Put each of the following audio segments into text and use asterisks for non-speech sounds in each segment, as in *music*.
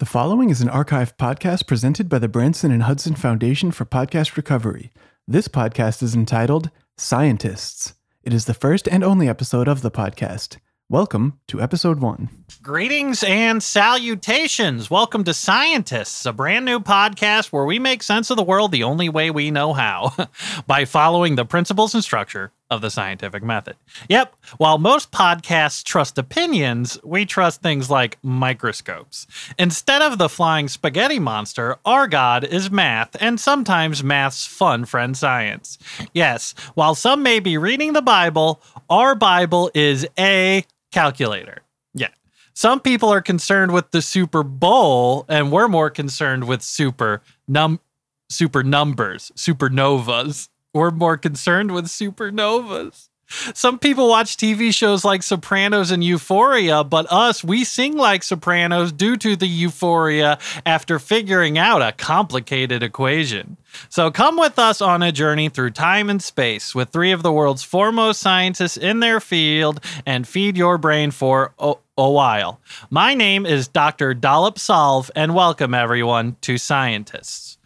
The following is an archive podcast presented by the Branson and Hudson Foundation for Podcast Recovery. This podcast is entitled Scientists. It is the first and only episode of the podcast. Welcome to episode one. Greetings and salutations. Welcome to Scientists, a brand new podcast where we make sense of the world the only way we know how *laughs* by following the principles and structure of the scientific method. Yep, while most podcasts trust opinions, we trust things like microscopes. Instead of the flying spaghetti monster, our God is math, and sometimes math's fun friend science. Yes, while some may be reading the Bible, our Bible is a calculator. Yeah. Some people are concerned with the Super Bowl, and we're more concerned with super num super numbers, supernovas. We're more concerned with supernovas. Some people watch TV shows like Sopranos and Euphoria, but us, we sing like Sopranos due to the euphoria after figuring out a complicated equation. So come with us on a journey through time and space with three of the world's foremost scientists in their field and feed your brain for a, a while. My name is Dr. Dollop Salv, and welcome everyone to Scientists.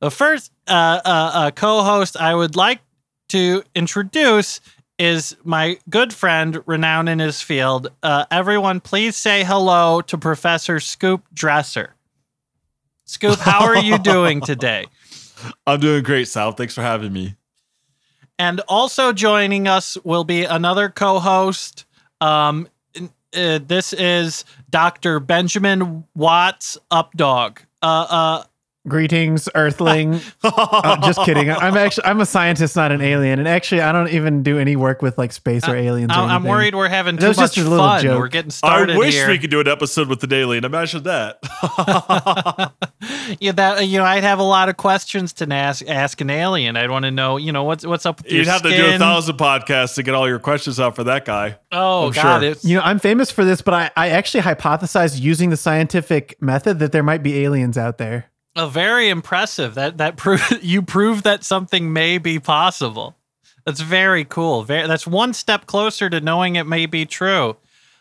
The first uh, uh, uh, co host I would like to introduce is my good friend, renowned in his field. Uh, everyone, please say hello to Professor Scoop Dresser. Scoop, how are you doing *laughs* today? I'm doing great, Sal. Thanks for having me. And also joining us will be another co host. Um, uh, this is Dr. Benjamin Watts Updog. Uh, uh, Greetings, Earthling. *laughs* uh, just kidding. I'm actually I'm a scientist, not an alien, and actually I don't even do any work with like space or aliens. or I- I'm worried we're having too much just a little fun. joke. We're getting started I wish here. we could do an episode with the alien. Imagine that. *laughs* yeah, that you know, I'd have a lot of questions to ask ask an alien. I'd want to know, you know, what's what's up with You'd your have to do a thousand podcasts to get all your questions out for that guy. Oh I'm God, sure. it's You know, I'm famous for this, but I, I actually hypothesized using the scientific method that there might be aliens out there. A very impressive. That that *laughs* prove you prove that something may be possible. That's very cool. Very, that's one step closer to knowing it may be true.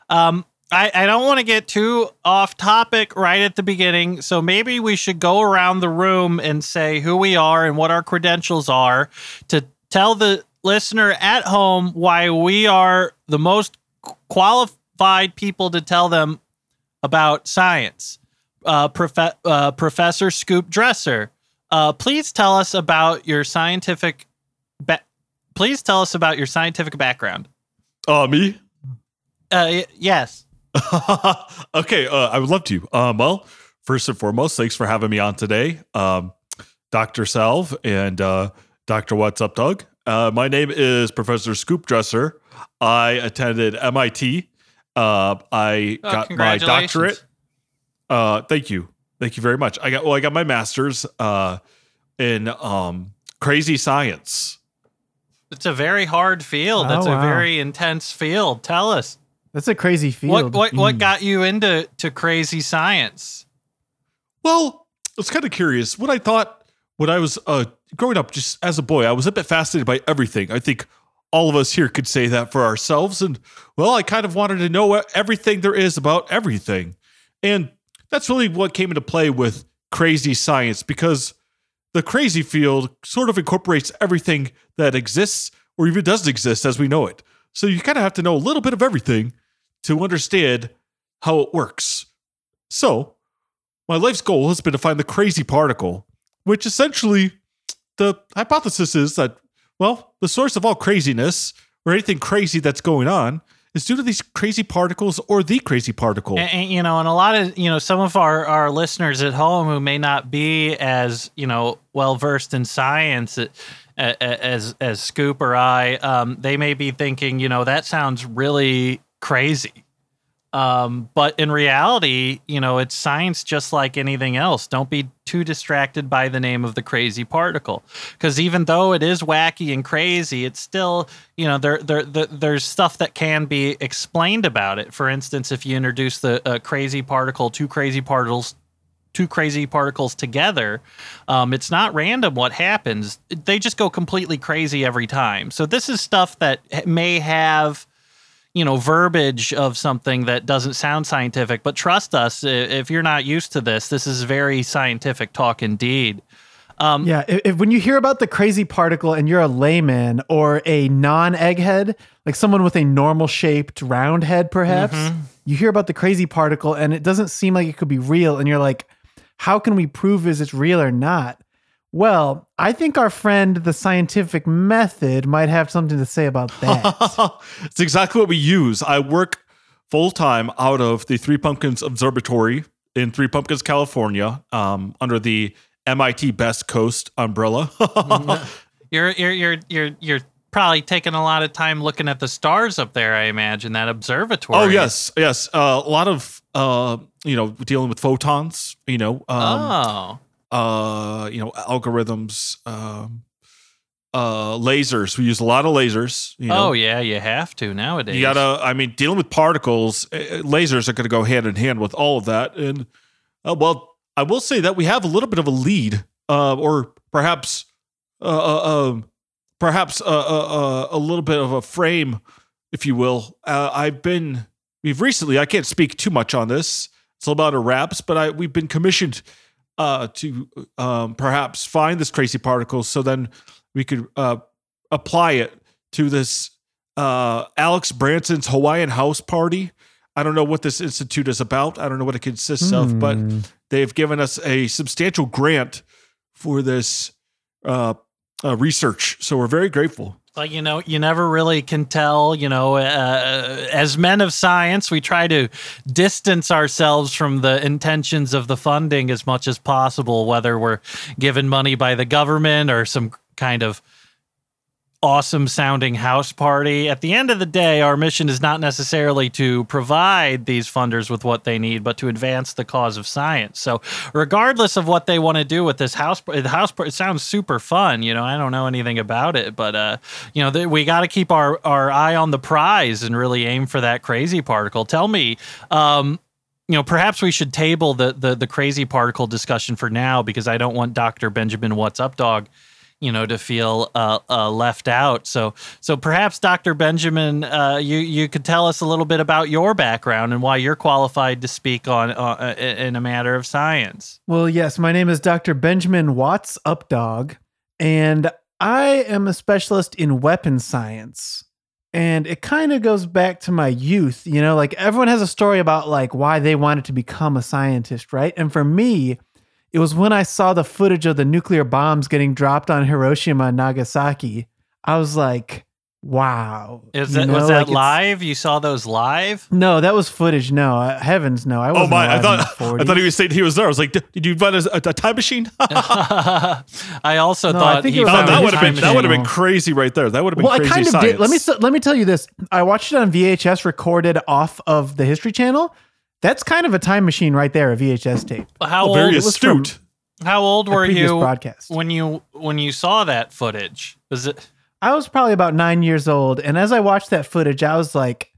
Um, I, I don't want to get too off topic right at the beginning, so maybe we should go around the room and say who we are and what our credentials are to tell the listener at home why we are the most qualified people to tell them about science. Uh, profe- uh, Professor Scoop Dresser, uh, please tell us about your scientific. Ba- please tell us about your scientific background. Uh, me? Uh, y- yes. *laughs* okay, uh, I would love to. Um, well, first and foremost, thanks for having me on today, um, Dr. Salv and uh, Dr. What's Up, Doug. Uh, my name is Professor Scoop Dresser. I attended MIT. Uh, I Oh, got my doctorate. Uh, thank you, thank you very much. I got well, I got my master's uh, in um, crazy science. It's a very hard field. Oh, it's wow. a very intense field. Tell us That's a crazy field. what what what Mm. got you into to crazy science. Well, I was kind of curious. What I thought when I was uh, growing up, just as a boy, I was a bit fascinated by everything. I think all of us here could say that for ourselves. And well, I kind of wanted to know everything there is about everything. And that's really what came into play with crazy science because the crazy field sort of incorporates everything that exists or even doesn't exist as we know it. So you kind of have to know a little bit of everything to understand how it works. So, my life's goal has been to find the crazy particle, which essentially the hypothesis is that, well, the source of all craziness or anything crazy that's going on is due to these crazy particles or the crazy particle. And, and, you know, and a lot of you know, some of our our listeners at home who may not be as you know well versed in science uh, a- as as Scoop or I, um, they may be thinking, you know, that sounds really crazy. Um, but in reality, you know, it's science just like anything else. Don't be too distracted by the name of the crazy particle, because even though it is wacky and crazy, it's still, you know, there, there, there there's stuff that can be explained about it. For instance, if you introduce the uh, crazy particle, two crazy particles, two crazy particles together, um, it's not random what happens. They just go completely crazy every time. So this is stuff that may have you know verbiage of something that doesn't sound scientific. But trust us if you're not used to this, this is very scientific talk indeed. Um, Yeah, if, if when you hear about the crazy particle and you're a layman or a non-egghead, like someone with a normal shaped round head perhaps, you hear about the crazy particle and it doesn't seem like it could be real and you're like, how can we prove is it real or not? Well, I think our friend the scientific method might have something to say about *laughs* that. it's exactly what we use. I work full time out of the Three Pumpkins Observatory in Three Pumpkins, California, um, under the MIT Best Coast umbrella. *laughs* You're you're you're you're you're probably taking a lot of time looking at the stars up there. I imagine that observatory. oh yes, yes. Uh, a lot of uh, you know dealing with photons. You know, um, oh, uh, you know algorithms, um, uh, lasers. We use a lot of lasers. You know, oh yeah, you have to nowadays. You gotta, I mean, dealing with particles, uh, lasers are gonna go hand in hand with all of that. And uh, well, I will say that we have a little bit of a lead, uh, or perhaps, uh, uh, um, perhaps uh, uh, uh, a little bit of a frame, if you will. Uh, I've been, we've recently, I can't speak too much on this. It's all about a wraps, but I we've been commissioned uh, to um, perhaps find this crazy particle, so then we could uh, apply it to this uh, Alex Branson's Hawaiian House Party. I don't know what this institute is about. I don't know what it consists of, but Hmm. they've given us a substantial grant for this uh, uh, research. So we're very grateful. Like you know, you never really can tell. You know, uh, as men of science, we try to distance ourselves from the intentions of the funding as much as possible, whether we're given money by the government or some kind of awesome sounding house party. At the end of the day, our mission is not necessarily to provide these funders with what they need, but to advance the cause of science. So, regardless of what they want to do with this house, the house it sounds super fun. You know, I don't know anything about it, but uh, you know, th- we got to keep our our eye on the prize and really aim for that crazy particle. Tell me, um, you know, perhaps we should table the the the crazy particle discussion for now because I don't want Dr. Benjamin Watts Updog, you know, to feel uh, uh, left out. So so perhaps Dr. Benjamin, uh, you you could tell us a little bit about your background and why you're qualified to speak on uh, in a matter of science. Well, yes, my name is Dr. Benjamin Watts Updog, and I am a specialist in weapons science. And it kind of goes back to my youth, you know, like everyone has a story about like why they wanted to become a scientist, right? And for me, it was when I saw the footage of the nuclear bombs getting dropped on Hiroshima and Nagasaki. I was like, wow. Is You know, was like, that it's- live? You saw those live? No, that was footage. No, uh, heavens, no. I Oh wasn't my! I alive in thought the *laughs* I thought he was saying he was there. I was like, "Did did you run a, a time machine?" *laughs* *laughs* I also No, I thought think he it was Oh, found that a would have time been that would have been crazy right there. That would have been well, crazy I kind of science. did. Let me let me tell you this. I watched it on VHS, recorded off of the History Channel. That's kind of a time machine right there, a VHS tape. How old? very it was from- astute. How old were you broadcast. when you when you saw that footage? Was it? I was probably about nine years old, and as I watched that footage, I was like,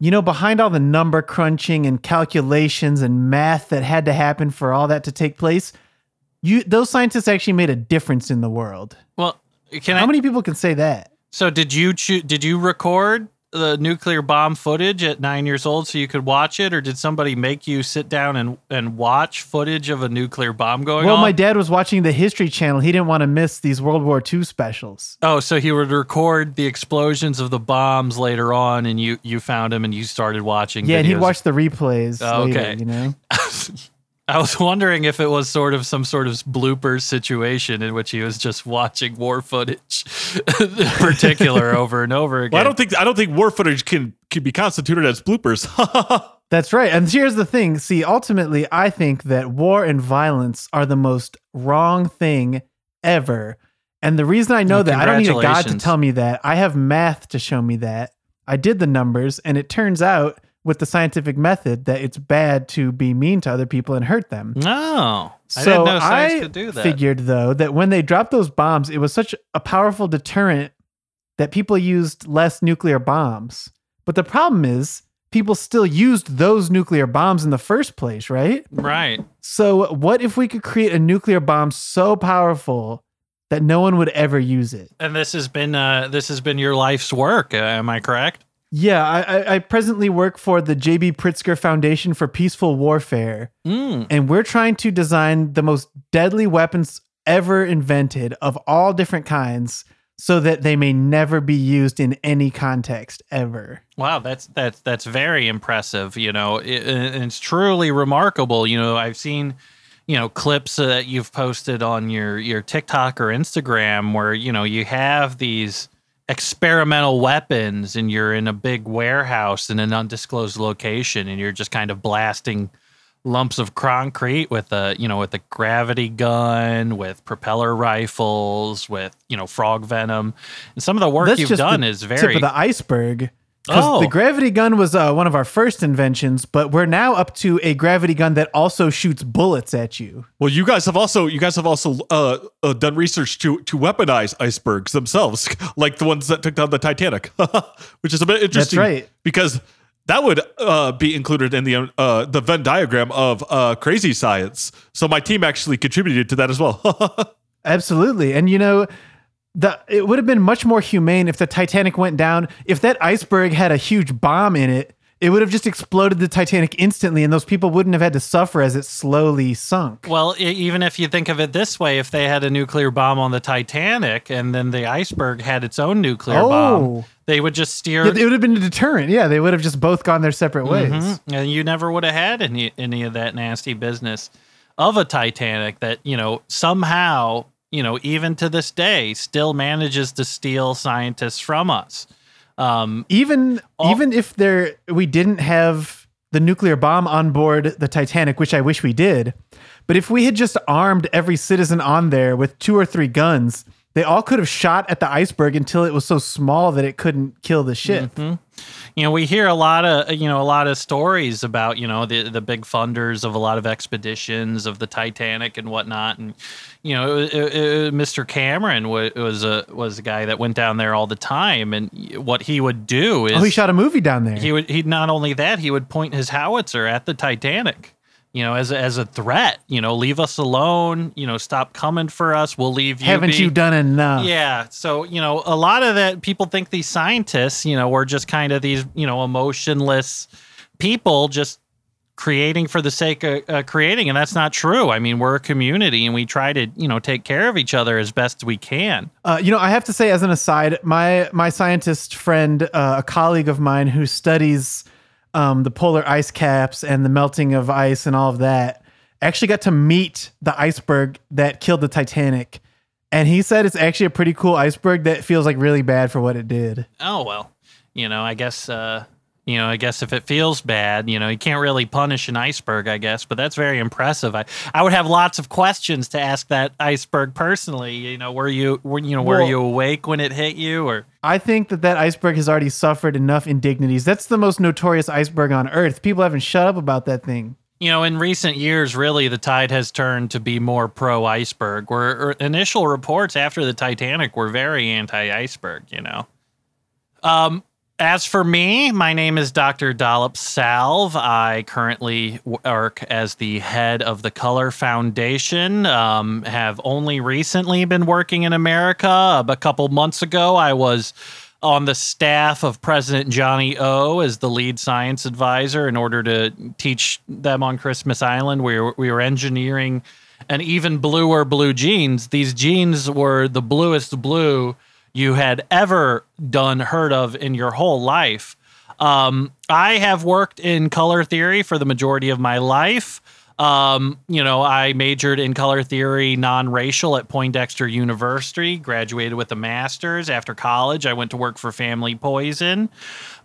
you know, behind all the number crunching and calculations and math that had to happen for all that to take place, you those scientists actually made a difference in the world. Well, can How I? many people can say that? So did you choo- Did you record the nuclear bomb footage at nine years old so you could watch it, or did somebody make you sit down and and watch footage of a nuclear bomb going Well, off? my dad was watching the History Channel. He didn't want to miss these World War II specials. Oh, so he would record the explosions of the bombs later on, and you you found him and you started watching. Yeah, and he videos. watched the replays. Oh, later, okay. you know. *laughs* *laughs* I was wondering if it was sort of some sort of blooper situation in which he was just watching war footage, *laughs* in particular, *laughs* over and over again. Well, I don't think I don't think war footage can can be constituted as bloopers. That's right. And here's the thing. See, ultimately, I think that war and violence are the most wrong thing ever. And the reason I know Well, that, I don't need a God to tell me that. I have math to show me that. I did the numbers, and it turns out with the scientific method that it's bad to be mean to other people and hurt them. No, I So didn't know science I could do that. figured though that when they dropped those bombs, it was such a powerful deterrent that people used less nuclear bombs. But the problem is people still used those nuclear bombs in the first place, right? right. So what if we could create a nuclear bomb so powerful that no one would ever use it? And this has been uh, this has been your life's work. Uh, am I correct? Yeah, I, I, I presently work for the JB Pritzker Foundation for Peaceful Warfare, Mm. and we're trying to design the most deadly weapons ever invented of all different kinds so that they may never be used in any context ever. Wow, that's that's that's very impressive. You know, it, and it's truly remarkable. You know, I've seen, you know, clips that you've posted on your your TikTok or Instagram where you know you have these experimental weapons and you're in a big warehouse in an undisclosed location and you're just kind of blasting lumps of concrete with a you know with a gravity gun with propeller rifles with you know frog venom and some of the work That's you've done is tip very of the iceberg. Because Oh. the gravity gun was uh, one of our first inventions, but we're now up to a gravity gun that also shoots bullets at you. Well, you guys have also you guys have also uh, uh, done research to to weaponize icebergs themselves, *laughs* like the ones that took down the Titanic, *laughs* which is a bit interesting. That's right. because that would uh, be included in the uh, the Venn diagram of uh, crazy science. So my team actually contributed to that as well. *laughs* Absolutely. And you know, the it would have been much more humane if the Titanic went down. If that iceberg had a huge bomb in it, it would have just exploded the Titanic instantly and those people wouldn't have had to suffer as it slowly sunk. Well, even if you think of it this way, if they had a nuclear bomb on the Titanic and then the iceberg had its own nuclear Oh. bomb, they would just steer. It, it would have been a deterrent. Yeah, they would have just both gone their separate ways. Mhm. And you never would have had any any of that nasty business of a Titanic that you know somehow you know even to this day still manages to steal scientists from us. Um, Even All- even if there we didn't have the nuclear bomb on board the Titanic, which I wish we did, but if we had just armed every citizen on there with two or three guns, they all could have shot at the iceberg until it was so small that it couldn't kill the ship. Mm-hmm. You know, we hear a lot of uh, you know a lot of stories about you know the the big funders of a lot of expeditions of the Titanic and whatnot, and you know, it, it- it- Mr. Cameron wa- was a was a guy that went down there all the time, and what he would do is Oh, he shot a movie down there. he would he not only that he would point his howitzer at the Titanic. You know, as a, as a threat, you know, leave us alone. You know, stop coming for us. We'll leave you. Haven't be. you done enough? Yeah. So, you know, a lot of that people think these scientists, you know, were just kind of these, you know, emotionless people just creating for the sake of uh, creating. And that's not true. I mean, we're a community and we try to, you know, take care of each other as best we can. Uh, you know, I have to say, as an aside, my my scientist friend, uh, a colleague of mine who studies um, the polar ice caps and the melting of ice and all of that, actually got to meet the iceberg that killed the Titanic, and he said it's actually a pretty cool iceberg that feels like really bad for what it did. Oh, well, you know, I guess, uh, you know, I guess if it feels bad, you know, you can't really punish an iceberg, I guess, but that's very impressive. I, I would have lots of questions to ask that iceberg personally. You know, were you, were, you know, were Well- you awake when it hit you or? I think that that iceberg has already suffered enough indignities. That's the most notorious iceberg on Earth. People haven't shut up about that thing. You know, in recent years, really, the tide has turned to be more pro iceberg. Where er, initial reports after the Titanic were very anti iceberg, you know. Um, as for me, my name is Dr. Dollop Salv. I currently work as the head of the Color Foundation. Um, have only recently been working in America. A couple months ago, I was on the staff of President Johnny O as the lead science advisor in order to teach them on Christmas Island. We were, we were engineering an even bluer blue jeans. These jeans were the bluest blue you had ever done heard of in your whole life. Um, I have worked in color theory for the majority of my life. Um, you know, I majored in color theory non-racial at Poindexter University, graduated with a master's. After college, I went to work for Family Poison,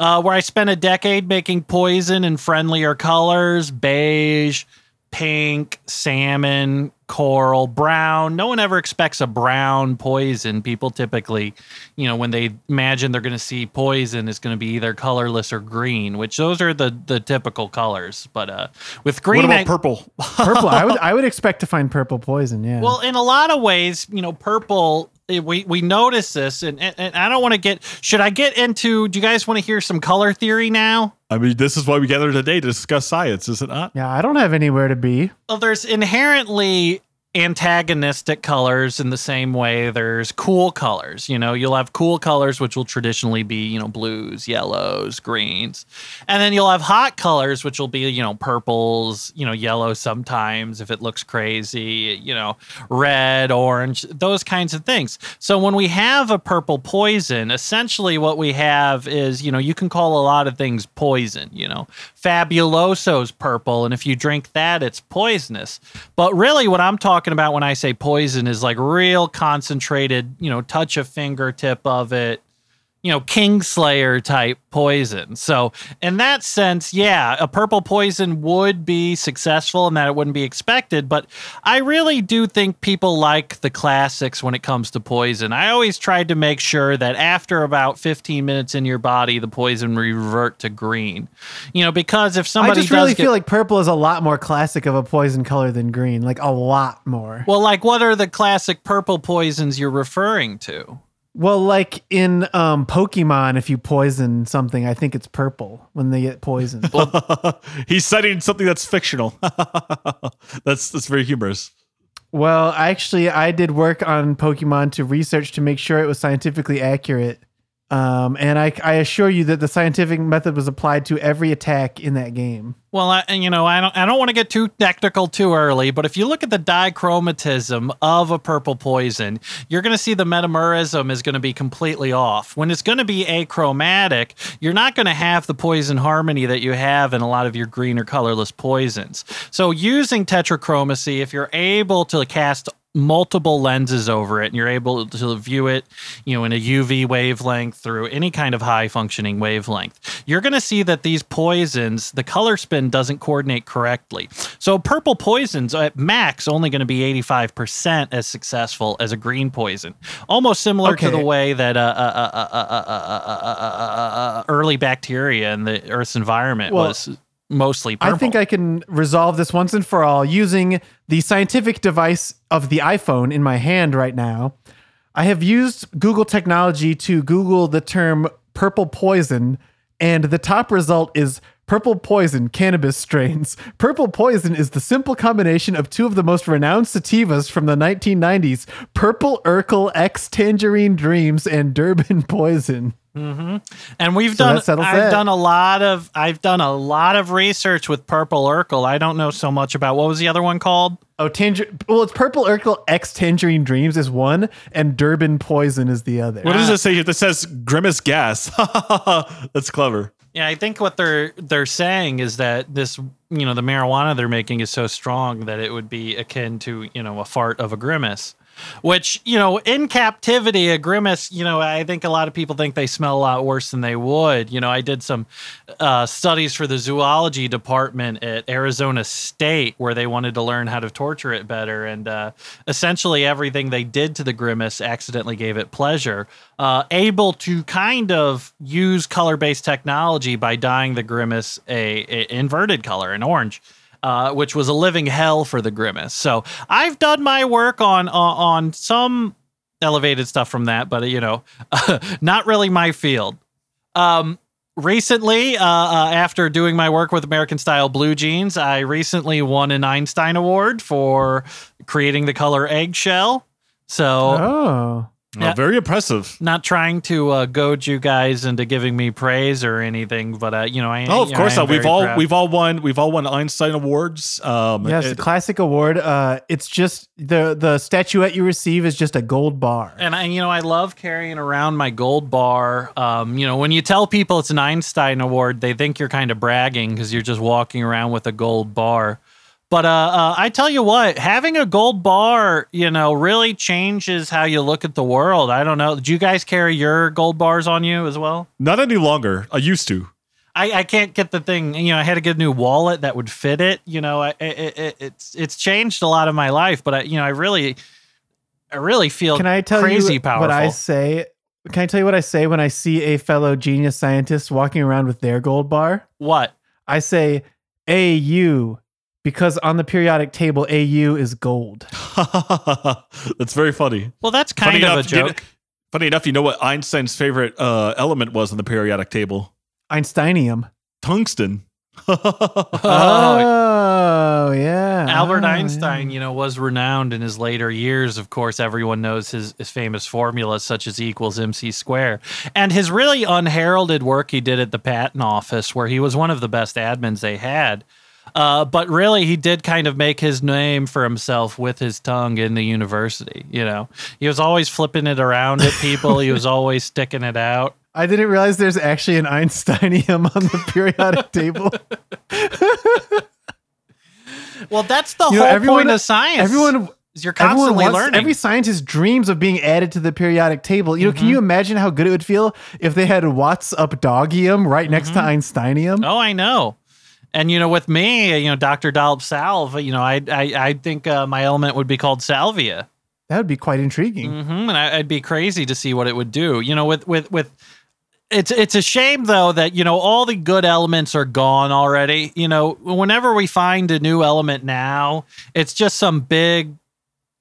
uh, where I spent a decade making poison in friendlier colors, beige, pink, salmon, coral, brown. No one ever expects a brown poison. People typically, you know, when they imagine they're going to see poison, it's going to be either colorless or green, which those are the the typical colors. But uh, with green, what I- purple? Purple. I would *laughs* I would expect to find purple poison. Yeah. well, in a lot of ways, you know, purple. Eh, We we notice this, and, and, and I don't want to get. Should I get into? Do you guys want to hear some color theory now? I mean, this is why we gathered today to discuss science, is it not? yeah. I don't have anywhere to be. Well, there's inherently antagonistic colors in the same way there's cool colors you know? You'll have cool colors which will traditionally be you know blues yellows greens. And then you'll have hot colors which will be you know purples you know yellow sometimes if it looks crazy you know red orange those kinds of things. So when we have a purple poison essentially what we have is you know you can call a lot of things poison you know? Fabuloso's purple and if you drink that it's poisonous. But really what i'm talking about when i say poison is like real concentrated you know touch a fingertip of it you know, Kingslayer type poison. So, in that sense, yeah, a purple poison would be successful and that it wouldn't be expected. But I really do think people like the classics when it comes to poison. I always tried to make sure that after about 15 minutes in your body, the poison revert to green. You know, because if somebody I just really get, feel like purple is a lot more classic of a poison color than green, like a lot more. well, like what are the classic purple poisons you're referring to? Well, like in um, Pokemon, if you poison something, I think it's purple when they get poisoned. *laughs* He's citing something that's fictional. *laughs* that's that's very humorous. well, actually, I did work on Pokemon to research to make sure it was scientifically accurate. Um, and I, I assure you that the scientific method was applied to every attack in that game. Well, I, you know, I don't, I don't want to get too technical too early, but if you look at the dichromatism of a purple poison, you're going to see the metamerism is going to be completely off. When it's going to be achromatic, you're not going to have the poison harmony that you have in a lot of your green or colorless poisons. So, using tetrachromacy, if you're able to cast multiple lenses over it and you're able to view it you know in a uv wavelength through any kind of high functioning wavelength you're going to see that these poisons the color spin doesn't coordinate correctly so purple poisons at max only going to be 85% as successful as a green poison almost similar okay. to the way that uh, uh, uh, early bacteria in the earth's environment well, was mostly purple I think I can resolve this once and for all using the scientific device of the iPhone in my hand right now. I have used Google technology to Google the term purple poison, and the top result is purple poison cannabis strains. *laughs* Purple poison is the simple combination of two of the most renowned sativas from the 1990s Purple Urkle X Tangerine Dreams and Durban *laughs* Poison. Mm-hmm. And we've So done I've that. done a lot of I've done a lot of research with Purple Urkle. I don't know so much about what was the other one called? Oh, tanger. Well, it's Purple Urkle X Tangerine Dreams is one, and Durban Poison is the other. What does ah. it say here? This says grimace gas. *laughs* that's clever. Yeah, I think what they're they're saying is that this you know the marijuana they're making is so strong that it would be akin to you know a fart of a grimace. Which, you know, in captivity, a grimace, you know, I think a lot of people think they smell a lot worse than they would. You know, I did some uh, studies for the zoology department at Arizona State where they wanted to learn how to torture it better. And uh, essentially, everything they did to the grimace accidentally gave it pleasure. Uh, able to kind of use color based technology by dyeing the grimace a, a inverted color, an orange uh, which was a living hell for the grimace. So I've done my work on on, on some elevated stuff from that, but uh, you know, *laughs* not really my field. Um, recently, uh, uh, after doing my work with American Style Blue Jeans, I recently won an Einstein Award for creating the color eggshell. So Oh, Yeah. very impressive. not trying to uh, goad you guys into giving me praise or anything, but uh, you know, I Oh, of you know, course. I Uh, we've all proud. we've all won we've all won Einstein awards. Um, yes, it- classic award. Uh, it's just the the statuette you receive is just a gold bar. And I, you know, I love carrying around my gold bar. Um, you know, when you tell people it's an Einstein Award, they think you're kind of bragging because you're just walking around with a gold bar. But uh, uh, I tell you what, having a gold bar, you know, really changes how you look at the world. I don't know. Do you guys carry your gold bars on you as well? not any longer. I used to. I, I can't get the thing. You know, I had to get a new wallet that would fit it. You know, I, it, it, it's it's changed a lot of my life. But I, you know, I really, I really feel Can I tell crazy you powerful. what I say? Can I tell you what I say when I see a fellow genius scientist walking around with their gold bar? what? I say AU because on the periodic table AU is gold. *laughs* That's very funny. Well, that's kind funny of enough, a you know- joke. funny enough, you know what Einstein's favorite uh, element was on the periodic table? Einsteinium. Tungsten. *laughs* *laughs* Oh, yeah. Albert Oh, Einstein, yeah. you know, was renowned in his later years. Of course, everyone knows his, his famous formulas such as E equals MC square. And his really unheralded work he did at the patent office, where he was one of the best admins they had. Uh, but really, he did kind of make his name for himself with his tongue in the university. You know, he was always flipping it around at people. he was *laughs* always sticking it out. I didn't realize there's actually an Einsteinium on the periodic table. *laughs* Well, that's the You know, whole everyone- point of science. Everyone is you're constantly wants, learning. every scientist dreams of being added to the periodic table. You know, can you Mm-hmm. imagine how good it would feel if they had Watts up Dogium right next to Einsteinium? Oh, I know. And you know, with me, you know, Doctor Dollop Salv, you know, I I, I think uh, my element would be called salvia, That would be quite intriguing. hmm and I, I'd be crazy to see what it would do. You know, with with with. It's it's a shame though that you know all the good elements are gone already. You know, whenever we find a new element now, it's just some big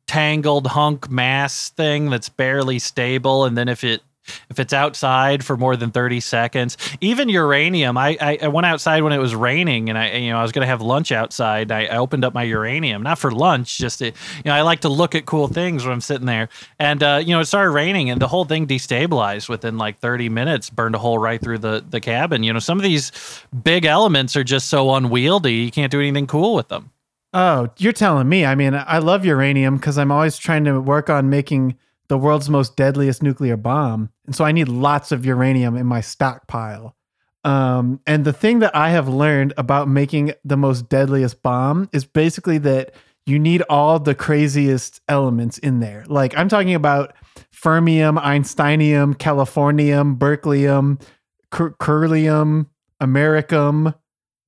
tangled hunk mass thing that's barely stable, and then if it if it's outside for more than 30 seconds even uranium I, I i went outside when it was raining and i you know i was going to have lunch outside I, I opened up my uranium not for lunch just to, you know i like to look at cool things when i'm sitting there. And uh, you know it started raining and the whole thing destabilized within like 30 minutes burned a hole right through the the cabin. You know some of these big elements are just so unwieldy you can't do anything cool with them. Oh, you're telling me. I mean, I love uranium because I'm always trying to work on making the world's most deadliest nuclear bomb. And so I need lots of uranium in my stockpile. Um, and the thing that I have learned about making the most deadliest bomb is basically that you need all the craziest elements in there. Like I'm talking about fermium, einsteinium, californium, berkelium, cur- curlium, americum,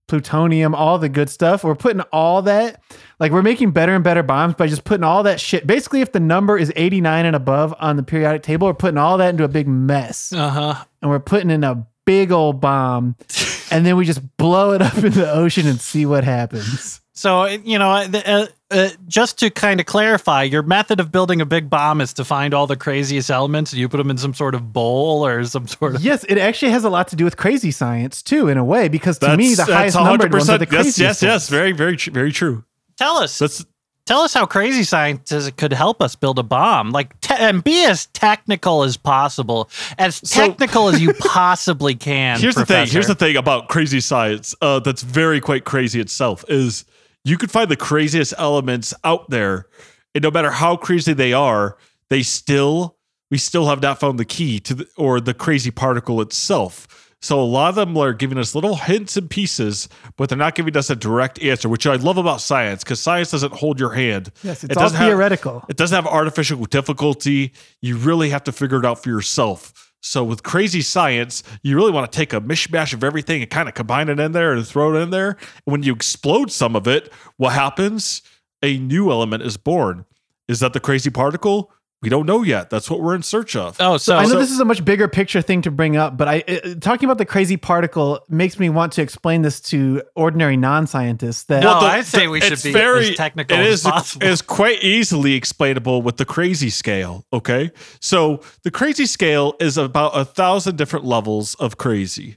plutonium, all the good stuff. We're putting all that, like we're making better and better bombs by just putting all that shit. Basically, if the number is 89 and above on the periodic table, we're putting all that into a big mess uh-huh and we're putting in a big old bomb *laughs* and then we just blow it up in the ocean and see what happens. So, you know, uh, the- uh, uh, just to kind of clarify, your method of building a big bomb is to find all the craziest elements and you put them in some sort of bowl or some sort of. Yes, it actually has a lot to do with crazy science too, in a way, because to me, the highest that's numbered ones are the 100%. Yes, yes, yes. Very, very, tr- very true. Tell us, That's tell us how crazy scientists could help us build a bomb, like te- and be as technical as possible, as So- technical as you *laughs* possibly can. here's the thing. Here's the thing about crazy science. Uh, that's very quite crazy itself. Is you could find the craziest elements out there, and no matter how crazy they are, they still we still have not found the key to the, or the crazy particle itself. So a lot of them are giving us little hints and pieces, but they're not giving us a direct answer, which I love about science because science doesn't hold your hand. Yes, it's It all doesn't have- theoretical. it doesn't have artificial difficulty. You really have to figure it out for yourself. So with crazy science, you really want to take a mishmash of everything and kind of combine it in there and throw it in there. When you explode some of it, what happens? A new element is born. Is that the crazy particle? We don't know yet. That's what we're in search of. Oh, so, I know so- this is a much bigger picture thing to bring up, but I uh, talking about the crazy particle makes me want to explain this to ordinary non-scientists. That No, the- I say we should be very, as technical it as is- possible. It's quite easily explainable with the crazy scale. Okay, so the crazy scale is about a thousand different levels of crazy,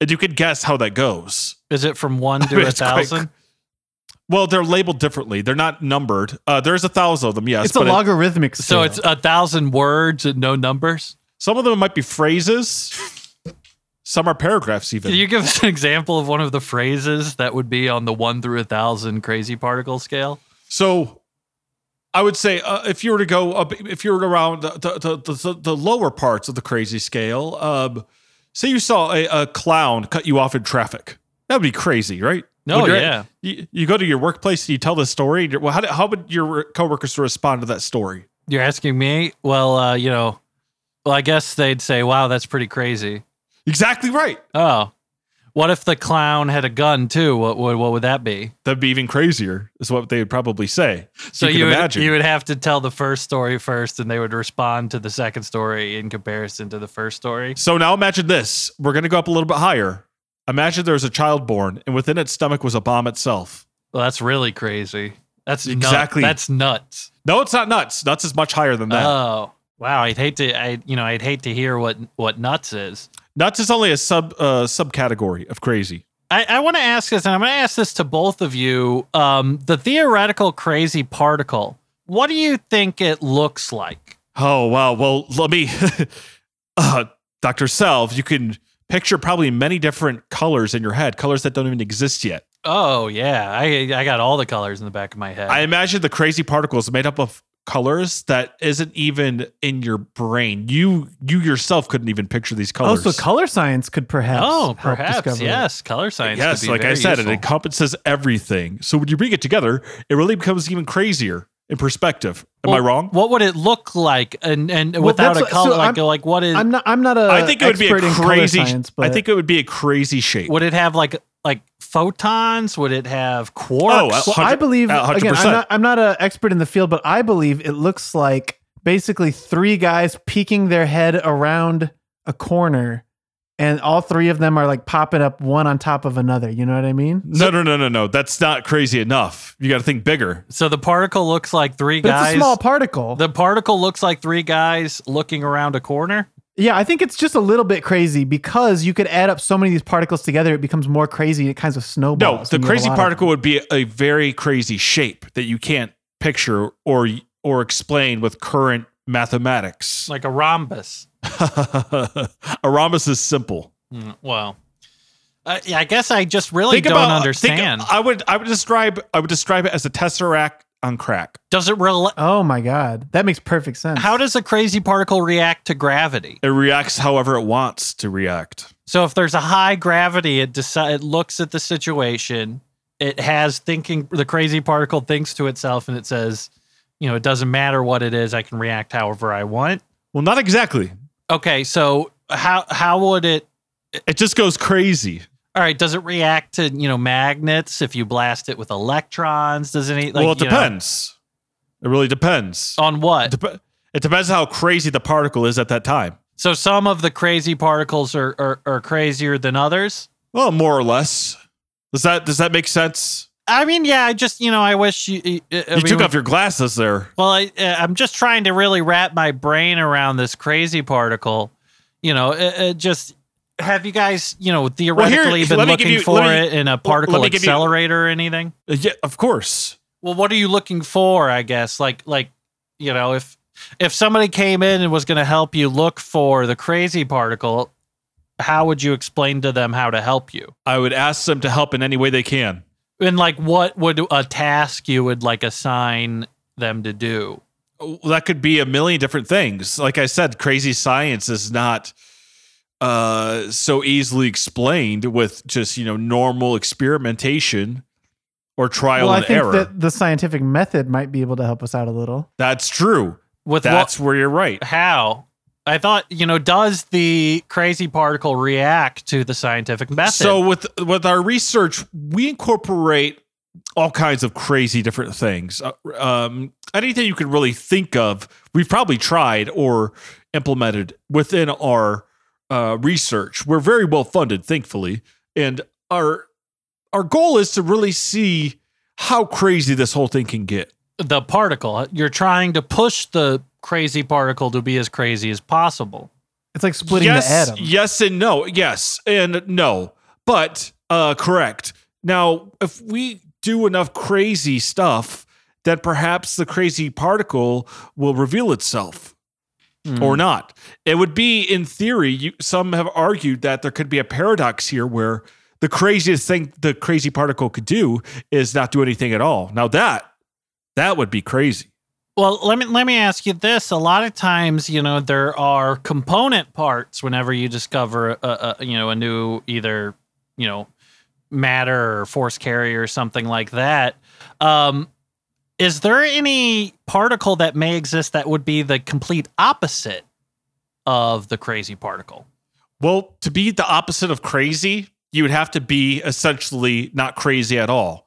and you can guess how that goes. is it from one to *laughs* a It's quite- thousand? Well, they're labeled differently. They're not numbered. Uh, there's a thousand of them. Yes, it's a but it- logarithmic So it's a thousand words and no numbers. some of them might be phrases. Some are paragraphs, even. Can you give us an example of one of the phrases that would be on the one through a thousand crazy particle scale? So I would say uh, if you were to go up, if you were around the, the, the, the, the lower parts of the crazy scale, um, say you saw a, a clown cut you off in traffic. That would be crazy, right? Oh, you're yeah. you, you go to your workplace, and you tell the story. Well, how, do, how would your coworkers respond to that story? You're asking me? Well, uh, you know, well, I guess they'd say, wow, that's pretty crazy. Exactly right. Oh, what if the clown had a gun too? What would what would that be? That'd be even crazier, is what they would probably say. So you you, would, imagine. you would have to tell the first story first, and they would respond to the second story in comparison to the first story. So now imagine this. We're going to go up a little bit higher. Imagine there was a child born, and within its stomach was a bomb itself. Well, that's really crazy. That's nut- Exactly. that's nuts. No, it's not nuts. Nuts is much higher than that. Oh, wow. I'd hate to. I you know I'd hate to hear what what nuts is. Nuts is only a sub uh, subcategory of crazy. I, I want to ask this, and I'm going to ask this to both of you. Um, the theoretical crazy particle. What do you think it looks like? Oh wow. Well, let me, *laughs* uh, Doctor Self. You can picture probably many different colors in your head, colors that don't even exist yet. Oh yeah, I I got all the colors in the back of my head. I imagine the crazy particles made up of colors that isn't even in your brain. You you yourself couldn't even picture these colors. Oh, so color science could perhaps. oh, help perhaps discover it. yes. Color science. yes, could be like I very said, it encompasses everything. So when you bring it together, it really becomes even crazier in perspective. Am I wrong? What would it look like, and and Well, without a color? so like I'm- like what is? I'm not. I'm not a. I think it would be a expert in color crazy. Science, but I think it would be a crazy shape. would it have like like photons? Would it have quarks? Oh, Well, I believe uh, again. I'm not. I'm not an expert in the field, but I believe it looks like basically three guys peeking their head around a corner, and all three of them are like popping up one on top of another. You know what I mean? No, no, no, no, no. That's not crazy enough. You got to think bigger. so the particle looks like three But guys. it's a small particle. the particle looks like three guys looking around a corner. yeah, I think it's just a little bit crazy because you could add up so many of these particles together, it becomes more crazy. It kind of snowballs. No, the and you have a crazy particle would be a very crazy shape that you can't picture or or explain with current mathematics. like a rhombus. *laughs* a rhombus is simple. Mm, well, uh, yeah, I guess I just really Think don't about think- understand. I would I would describe I would describe it as a tesseract on crack. does it rel- Oh my god, that makes perfect sense. How does a crazy particle react to gravity? It reacts however it wants to react. So if there's a high gravity, it deci- it looks at the situation. It has thinking. The crazy particle thinks to itself, and it says, "You know, it doesn't matter what it is. I can react however I want." Well, not exactly. Okay, so how how would it? It just goes crazy. All right, does it react to you know magnets if you blast it with electrons? Does it? Like, well, it you know, depends. It really depends. on what. Dep- it depends how crazy the particle is at that time. So some of the crazy particles are, are are crazier than others. Well, more or less. Does that does that make sense? I mean, yeah. I just you know I wish you. I You mean, took off your glasses there. Well, I, uh, I'm just trying to really wrap my brain around this crazy particle. You know, it, it just have you guys, you know, theoretically been let me give looking you- for me- it in a particle give you- accelerator or anything? Uh, Yeah, of course. Well, what are you looking for? I guess like like you know if if somebody came in and was going to help you look for the crazy particle, how would you explain to them how to help you? I would ask them to help in any way they can. And like, what would a task you would like assign them to do? Well, that could be a million different things. Like I said, crazy science is not uh, so easily explained with just you know normal experimentation or trial well, I think error. that the scientific method might be able to help us out a little. That's true. With That's where you're right. How? I thought you know, does the crazy particle react to the scientific method? So with with our research, we incorporate all kinds of crazy different things. Uh, um, anything you can really think of, we've probably tried or implemented within our uh, research. We're very well funded, thankfully, and our our goal is to really see how crazy this whole thing can get. the particle, you're trying to push the crazy particle to be as crazy as possible. It's like splitting yes, the atom. Yes and no. Yes and no. But uh correct. Now, if we do enough crazy stuff, that perhaps the crazy particle will reveal itself Hmm. or not. It would be in theory, you, some have argued that there could be a paradox here where the craziest thing the crazy particle could do is not do anything at all. Now that that would be crazy. Well, let me let me ask you this. A lot of times, you know, there are component parts whenever you discover a, a you know a new either you know matter or force carrier or something like that. Um, is there any particle that may exist that would be the complete opposite of the crazy particle? Well, to be the opposite of crazy, you would have to be essentially not crazy at all.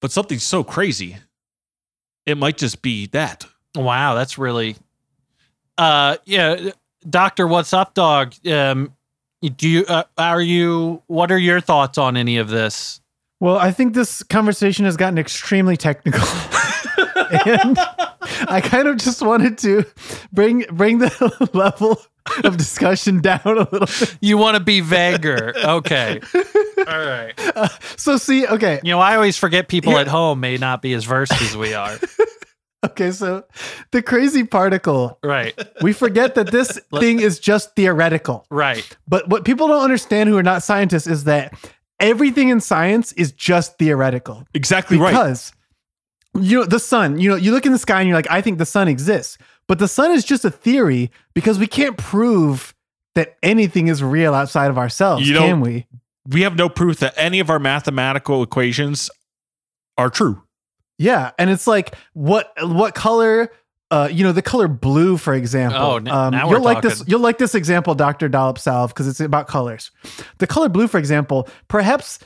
But something so crazy, it might just be that. Wow, that's really uh yeah, Doctor Watts Updog, um do you uh, are you what are your thoughts on any of this? Well, I think this conversation has gotten extremely technical. *laughs* and I kind of just wanted to bring bring the *laughs* level of discussion down a little bit. You want to be vaguer. Okay. *laughs* All right. *laughs* Uh, so see, okay, You know, I always forget people Here- at home may not be as versed as we are. *laughs* okay. So the crazy particle. Right. We forget that this *laughs* thing is just theoretical. Right. But what people don't understand who are not scientists is that everything in science is just theoretical. Exactly right. Because you know the sun, you know, you look in the sky and you're like, I think the sun exists. But the sun is just a theory because we can't prove that anything is real outside of ourselves, You can we? We have no proof that any of our mathematical equations are true. Yeah, and it's like what what color? Uh, you know, the color blue, for example. Oh, n- now we're you'll like this. You'll like this example, Doctor Dollop Salv, because it's about colors. The color blue, for example, perhaps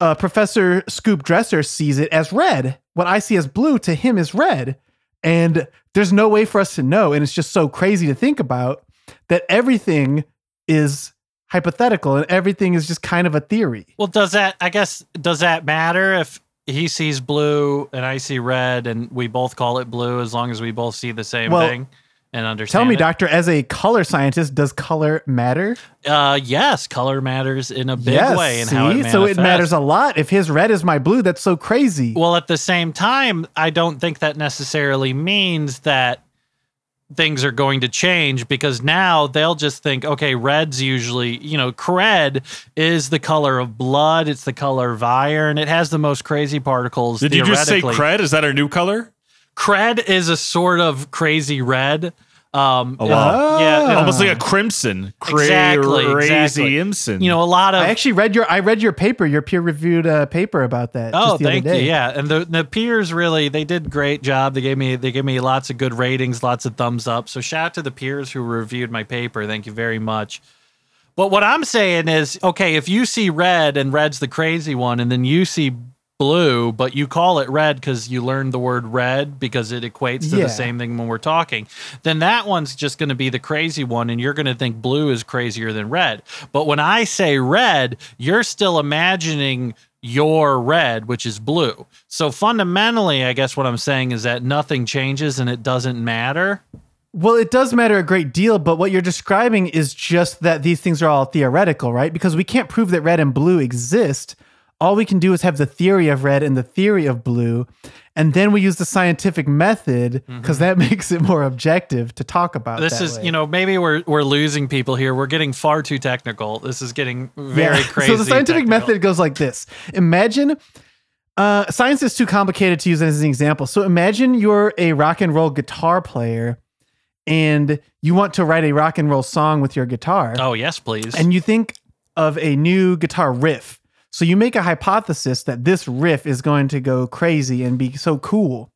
uh, Professor Scoop Dresser sees it as red. What I see as blue to him is red, and there's no way for us to know. And it's just so crazy to think about that everything is hypothetical and everything is just kind of a theory. Well, does that, I guess, does that matter if he sees blue and I see red and we both call it blue as long as we both see the same Well, thing and understand? Tell me, it? doctor, as a color scientist, does color matter? Uh, yes, color matters in a big way in how it so it matters a lot. If his red is my blue, that's so crazy. Well, at the same time, I don't think that necessarily means that things are going to change because now they'll just think, okay, red's usually, you know, cred is the color of blood, it's the color of iron, it has the most crazy particles. Did you just say cred? Is that our new color? Cred is a sort of crazy red. Um, Oh, wow. yeah, Ah. Almost like a crimson. Exactly, Crazy exactly. Imson. you know, a lot of I actually read your I read your paper, your peer reviewed uh, paper about that. Oh, just the thank other you. Yeah, and the the peers really they did great job. They gave me they gave me lots of good ratings, lots of thumbs up. So shout out to the peers who reviewed my paper. Thank you very much. But what I'm saying is, okay, if you see red and red's the crazy one, and then you see blue, but you call it red because you learned the word red because it equates to Yeah. the same thing when we're talking, then that one's just going to be the crazy one, and you're going to think blue is crazier than red. But when I say red, you're still imagining your red, which is blue. So fundamentally, I guess what I'm saying is that nothing changes and it doesn't matter. Well, it does matter a great deal, but what you're describing is just that these things are all theoretical, right? Because we can't prove that red and blue exist. All we can do is have the theory of red and the theory of blue, and then we use the scientific method because that *laughs* makes it more objective to talk about. Mm-hmm. This is, way. you know, maybe we're we're losing people here. We're getting far too technical. This is getting *laughs* very Yeah. crazy. So the scientific technical. method goes like this. Imagine uh, science is too complicated to use as an example. So imagine you're a rock and roll guitar player and you want to write a rock and roll song with your guitar. Oh yes, please. And you think of a new guitar riff. So you make a hypothesis that this riff is going to go crazy and be so cool.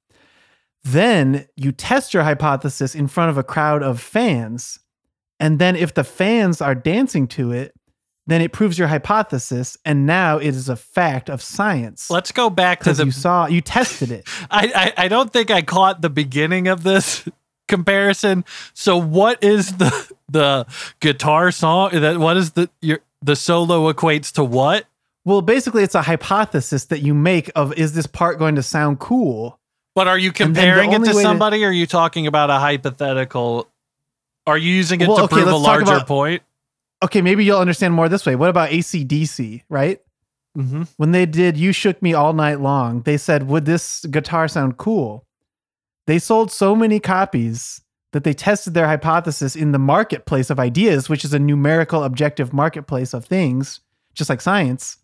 Then you test your hypothesis in front of a crowd of fans. And then if the fans are dancing to it, then it proves your hypothesis. And now it is a fact of science. Let's go back to the. you saw, you tested it. *laughs* I, I I don't think I caught the beginning of this *laughs* comparison. So what is the the guitar song? That what is the your the solo equates to what? Well, basically, it's a hypothesis that you make of is this part going to sound cool? But are you the comparing it to way to- somebody? or are you talking about a hypothetical? Are you using it Well, to okay, prove a larger about- point? Okay, maybe you'll understand more this way. What about ACDC, right? Mm-hmm. when they did You Shook Me All Night Long, they said, Would this guitar sound cool? They sold so many copies that they tested their hypothesis in the marketplace of ideas, which is a numerical, objective marketplace of things, just like science.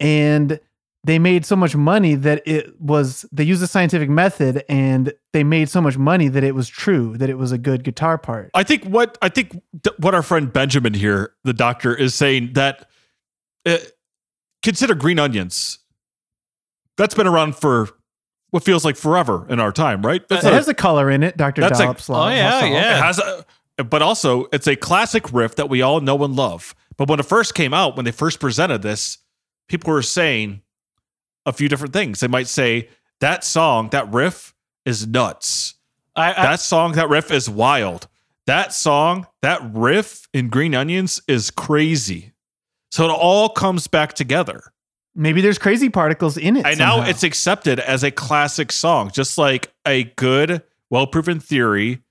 And they made so much money that it was, they used the scientific method and they made so much money that it was true, that it was a good guitar part. I think what I think what our friend Benjamin here, the doctor, is saying that uh, consider green onions. That's been around for what feels like forever in our time, right? That's It a- has a color in it, Dr. That's a- Law. Oh, yeah, Salv. yeah. It has a, but also it's a classic riff that we all know and love. But when it first came out, when they first presented this, people were saying a few different things. They might say that song, that riff is nuts. I, I, That song, that riff is wild. That song, that riff in Green Onions is crazy. So it all comes back together. Maybe there's crazy particles in it. And now it's accepted as a classic song, just like a good, well proven theory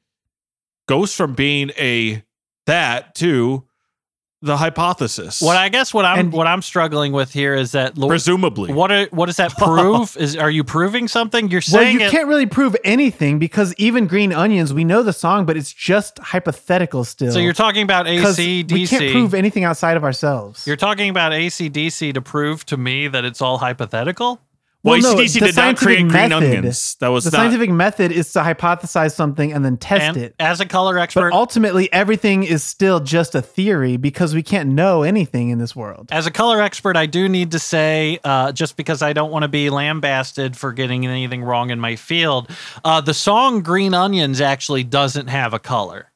goes from being a that to the hypothesis. What I guess what I'm And- what I'm struggling with here is that Lord, presumably. what are, what does that *laughs* prove? is are you proving something? You're Well, saying you it, can't really prove anything because even Green Onions, we know the song, but it's just hypothetical still. so you're talking about 'Cause AC we can't prove anything outside of ourselves. You're talking about ACDC to prove to me that it's all hypothetical? Well, Well, no, the did not create green method- onions. That was the not. scientific method is to hypothesize something and then test And it. as a color expert, But ultimately, everything is still just a theory because we can't know anything in this world. as a color expert, I do need to say, uh, just because I don't want to be lambasted for getting anything wrong in my field, uh, the song "Green Onions" actually doesn't have a color.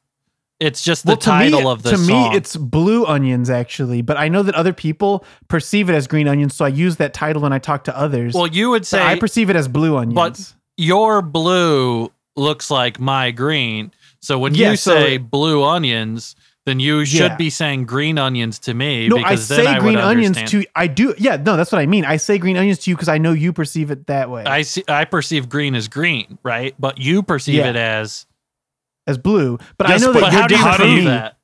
It's just the Well, title me, of the to song. me, it's blue onions actually, but I know that other people perceive it as green onions, so I use that title when I talk to others. well, you would say I perceive it as blue onions. But your blue looks like my green. So when Yeah, you so- say blue onions, then you should Yeah. be saying green onions to me no, I say I green onions understand. to I do. Yeah, no, that's what I mean. I say green onions to you because I know you perceive it that way I see. I perceive green as green, right? But you perceive Yeah. it as. As blue. But Yes, I know but that But you're how do you prove me. that?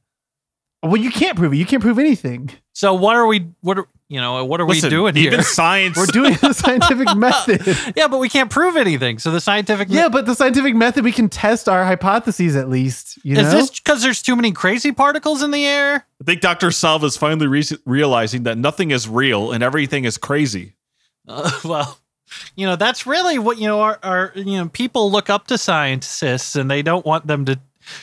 Well, you can't prove it. You can't prove anything. So what are we? What are you know? What are Listen, we doing even here? science. We're doing the *laughs* scientific method. yeah, but we can't prove anything. So the scientific. Yeah, but the scientific method we can test our hypotheses at least. You Is know, this because there's too many crazy particles in the air? I think Dr. Salv is finally re- realizing that nothing is real and everything is crazy. *laughs* Uh, well, you know that's really what you know. Our, our you know people look up to scientists and they don't want them to.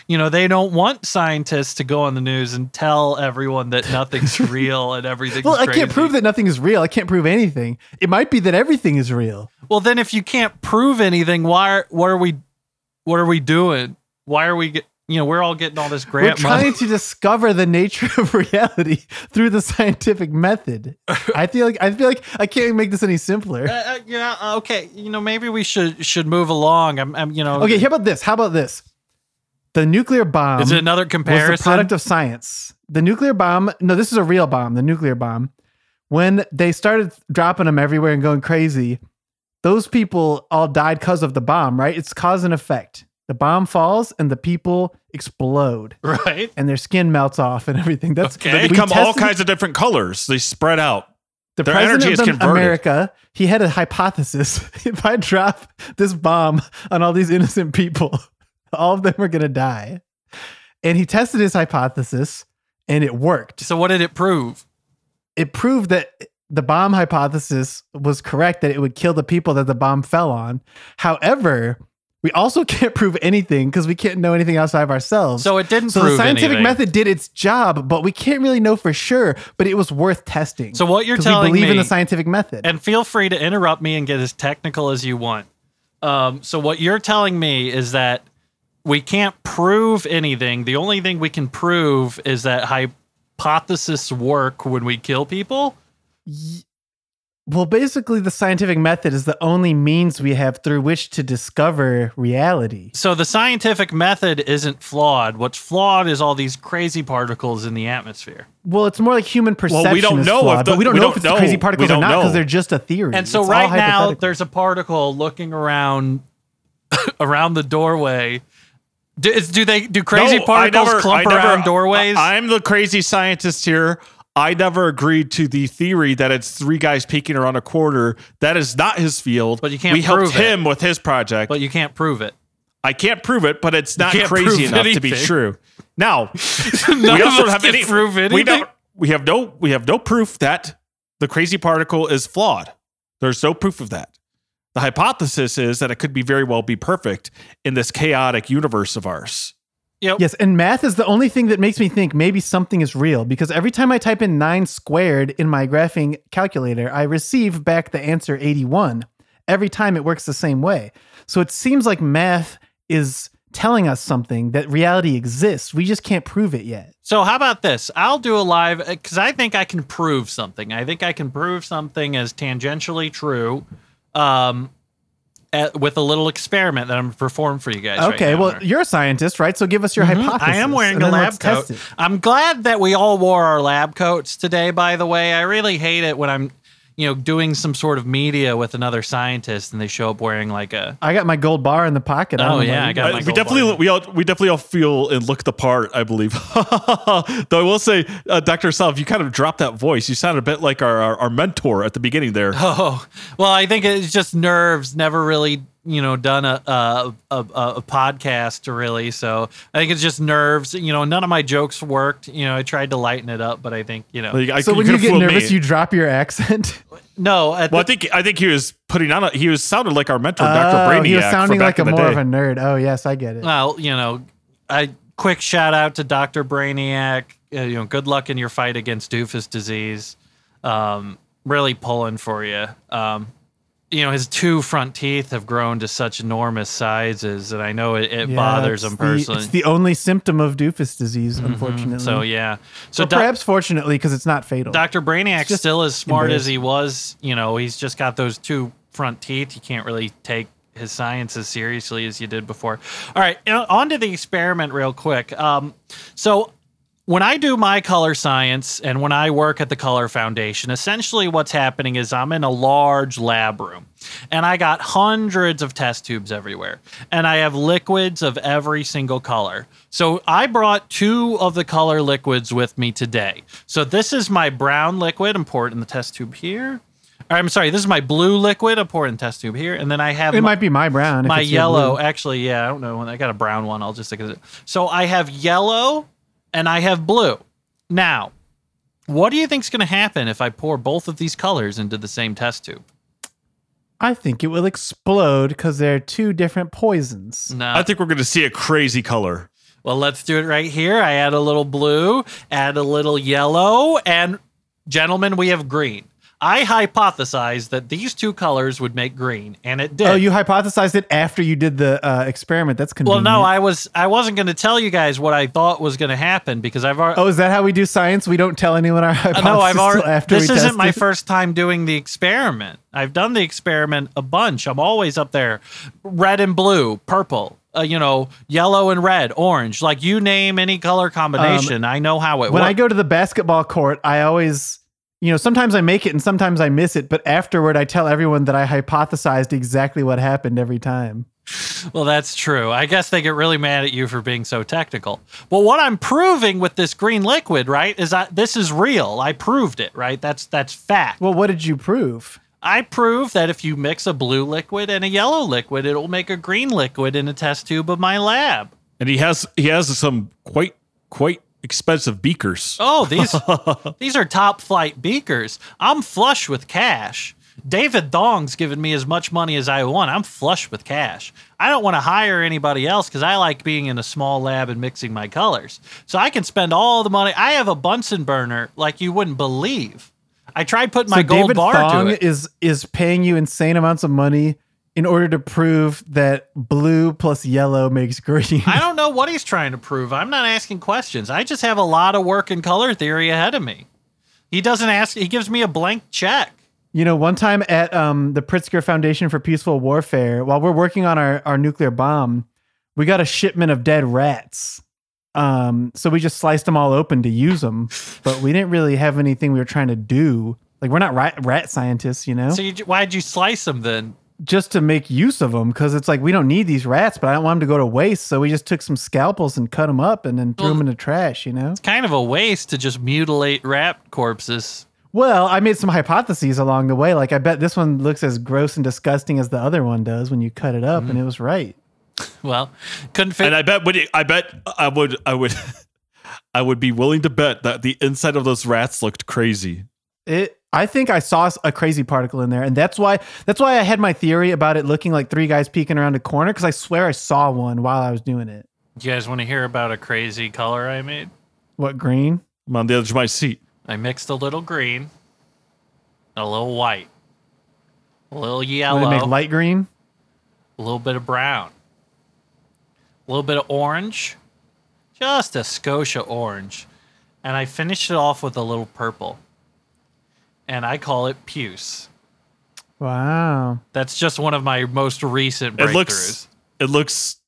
You know they don't want scientists to go on the news and tell everyone that nothing's *laughs* real and everything's well, I crazy. can't prove that nothing is real. I can't prove anything. It might be that everything is real. Well, then if you can't prove anything, why? Are, what are we? What are we doing? Why are we? You know, we're all getting all this We're grant money. trying to discover the nature of *laughs* reality through the scientific method. I feel like I feel like I can't make this any simpler. Uh, uh, you know, uh, okay. You know, maybe we should should move along. I'm, I'm you know, Okay, how about this? How about this? The nuclear bomb Is it another was comparison? the product of science. The nuclear bomb, no, this is a real bomb, the nuclear bomb. When they started dropping them everywhere and going crazy, those people all died because of the bomb, right? It's cause and effect. The bomb falls and the people explode right? and their skin melts off and everything. That's Okay. They We become all kinds of different colors. They spread out. the Their president energy of is converted. America, he had a hypothesis. *laughs* if I drop this bomb on all these innocent people, *laughs* all of them are going to die. And he tested his hypothesis and it worked. So what did it prove? It proved that the bomb hypothesis was correct, that it would kill the people that the bomb fell on. However, we also *laughs* can't prove anything because we can't know anything outside of ourselves. So it didn't So prove the scientific anything. method did its job, but we can't really know for sure. But it was worth testing. So what you're telling we believe in the scientific method. And feel free to interrupt me and get as technical as you want. Um, so what you're telling me is that we can't prove anything. The only thing we can prove is that hypotheses work when we kill people. Well, basically, the scientific method is the only means we have through which to discover reality. So the scientific method isn't flawed. What's flawed is all these crazy particles in the atmosphere. Well, it's more like human perception. Well, we don't is know if the- but we don't we know don't if it's know. crazy particles or don't because they're just a theory. And so It's all right now there's a particle looking around *coughs* around the doorway. Do, is, do they do crazy No, particles clump around doorways? I, am the crazy scientist here. I never agreed to the theory that it's three guys peeking around a quarter. That is not his field. But you can't prove it. We helped it. him with his project. but you can't prove it. I can't prove it, but it's not crazy enough to be true. Now, *laughs* we also have any prove We don't. We have no. We have no proof that the crazy particle is flawed. There's no proof of that. The hypothesis is that it could be very well be perfect in this chaotic universe of ours. Yep. Yes, and math is the only thing that makes me think maybe something is real because every time I type in 9 squared in my graphing calculator, I receive back the answer 81. Every time it works the same way. So it seems like math is telling us something that reality exists. We just can't prove it yet. So how about this? I'll do a live because I think I can prove something. I think I can prove something as tangentially true, um, at, with a little experiment that I'm gonna for you guys. right Okay, now. well, you're a scientist, right? So give us your Mhm. hypothesis. I am wearing a lab coat. I'm glad that we all wore our lab coats today. By the way, I really hate it when I'm, you know, doing some sort of media with another scientist, and they show up wearing like a. I got my gold bar in the pocket. I Oh, don't know yeah, I got guys. my Uh, we definitely bar. we all we definitely all feel and look the part. I believe. *laughs* Though I will say, uh, Doctor Salv, you kind of dropped that voice. You sounded a bit like our, our our mentor at the beginning there. Oh, well, I think it's just nerves. Never really, you know, done a a, a a podcast really. So I think it's just nerves. You know, none of my jokes worked. You know, I tried to lighten it up, but I think you know, Like, I- So when you get nervous, me. you drop your accent. *laughs* no. At Well, I think I think he was putting on. A, he was sounded like our mentor, Doctor Oh, Brainiac. he was sounding like a more day. of a nerd. Oh yes, I get it. well, you know, I quick shout out to Doctor Brainiac. Uh, you know, good luck in your fight against doofus disease. Um, really pulling for you. Um, you know, his two front teeth have grown to such enormous sizes, and I know it, it Yeah, bothers him the- personally. it's the only symptom of doofus disease, unfortunately. so yeah, so So doc- perhaps fortunately, because it's not fatal. Dr. Brainiac's still as smart as he was. You know, he's just got those two front teeth. You can't really take his science as seriously as you did before. All right, on to the experiment real quick. Um, so when I do my color science and when I work at the Color Foundation, essentially what's happening is I'm in a large lab room and I got hundreds of test tubes everywhere and I have liquids of every single color. So I brought two of the color liquids with me today. So this is my brown liquid. I'm pouring in the test tube here. I'm sorry, this is my blue liquid. I'm pouring in the test tube here. And then I have it my- might be my brown. if my yellow actually yeah i don't know i got a brown one i'll just stick it so i have yellow and i have blue. Now what do you think's going to happen if i pour both of these colors into the same test tube? I think it will explode because they're two different poisons. no. I think we're going to see a crazy color. well let's do it right here. I add a little blue add a little yellow and gentlemen we have green i hypothesized that these two colors would make green and it did Oh, you hypothesized it after you did the uh, experiment. That's well no i was i wasn't going to tell you guys what i thought was going to happen because i've already Oh, is that how we do science? We don't tell anyone our hypothesis. Uh, no, I've already. after This isn't my first time doing the experiment. I've done the experiment a bunch. I'm always up there, red and blue, purple. Uh, you know, yellow and red, orange. Like you name any color combination, I know how it When I go to the basketball court, I always, you know, sometimes I make it and sometimes I miss it. But afterward, I tell everyone that I hypothesized exactly what happened every time. well, that's true. I guess they get really mad at you for being so technical. Well, what I'm proving with this green liquid, right, is that this is real. I proved it, right? That's that's fact. Well, what did you prove? I prove that if you mix a blue liquid and a yellow liquid, it'll make a green liquid in a test tube of my lab. And he has he has some quite quite expensive beakers. Oh, these *laughs* these are top flight beakers. I'm flush with cash. David Dong's given me as much money as I want. I'm flush with cash. I don't want to hire anybody else because I like being in a small lab and mixing my colors. So I can spend all the money. I have a Bunsen burner like you wouldn't believe. I tried putting my so gold David bar Thong to it. is is paying you insane amounts of money in order to prove that blue plus yellow makes green. I don't *laughs* know what he's trying to prove. I'm not asking questions. I just have a lot of work in color theory ahead of me. He doesn't ask. He gives me a blank check. You know, one time at um, the Pritzker Foundation for Peaceful Warfare, while we're working on our, our nuclear bomb, we got a shipment of dead rats. Um, so we just sliced them all open to use them, but we didn't really have anything we were trying to do. Like we're not rat, rat scientists, you know, So you, why'd you slice them then? Just to make use of them because it's like we don't need these rats, but I don't want them to go to waste. So we just took some scalpels and cut them up and then threw Well- them in the trash, you know. It's kind of a waste to just mutilate rat corpses. Well, I made some hypotheses along the way. Like I bet this one looks as gross and disgusting as the other one does when you cut it up, and mm-hmm. it was right. Well, couldn't fit. And I bet would it, I bet I would I would *laughs* I would be willing to bet that the inside of those rats looked crazy. It. I think I saw a crazy particle in there, and that's why that's why I had my theory about it looking like three guys peeking around a corner because I swear I saw one while I was doing it. you guys want to hear about a crazy color I made? What green? I'm on the edge of my seat. I mixed a little green, a little white, a little Would yellow, it make light green? a little bit of brown, a little bit of orange, just a Scotia orange, and I finished it off with a little purple. And I call it puce. Wow. That's just one of my most recent breakthroughs. It looks it looks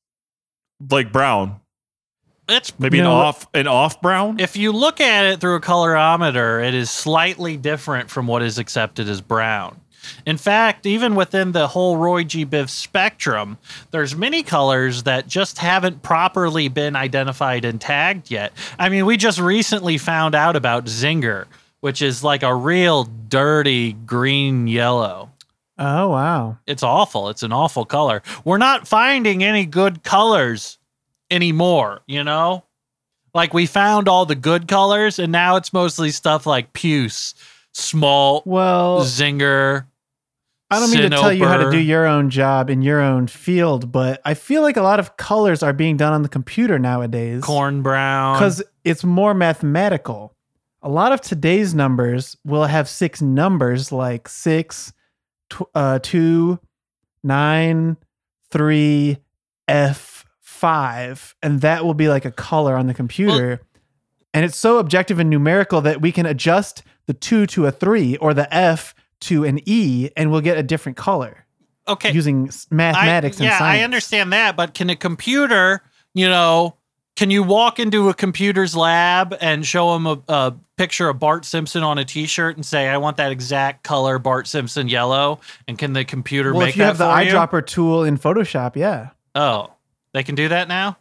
like brown. It's Maybe You an off an off brown. if you look at it through a colorimeter, it is slightly different from what is accepted as brown. In fact, even within the whole Roy G. Biv spectrum, there's many colors that just haven't properly been identified and tagged yet. I mean, we just recently found out about Zinger, which is like a real dirty green yellow. Oh wow. It's awful. It's an awful color. We're not finding any good colors anymore, you know? Like we found all the good colors and now it's mostly stuff like puce, small, Well, zinger. I don't mean to tell you how to do your own job in your own field, but I feel like a lot of colors are being done on the computer nowadays. corn brown. because it's more mathematical. A lot of today's numbers will have six numbers like six, tw- uh, two, nine, three, F, five, and that will be like a color on the computer. and it's so objective and numerical that we can adjust the two to a three or the F to an E, and we'll get a different color okay. using mathematics I, yeah, and science. I understand that, but can a computer, you know, can you walk into a computer's lab and show them a, a picture of Bart Simpson on a T-shirt and say, "I want that exact color, Bart Simpson yellow"? And can the computer Well, make if you have the eyedropper tool in Photoshop, yeah, Oh, they can do that now.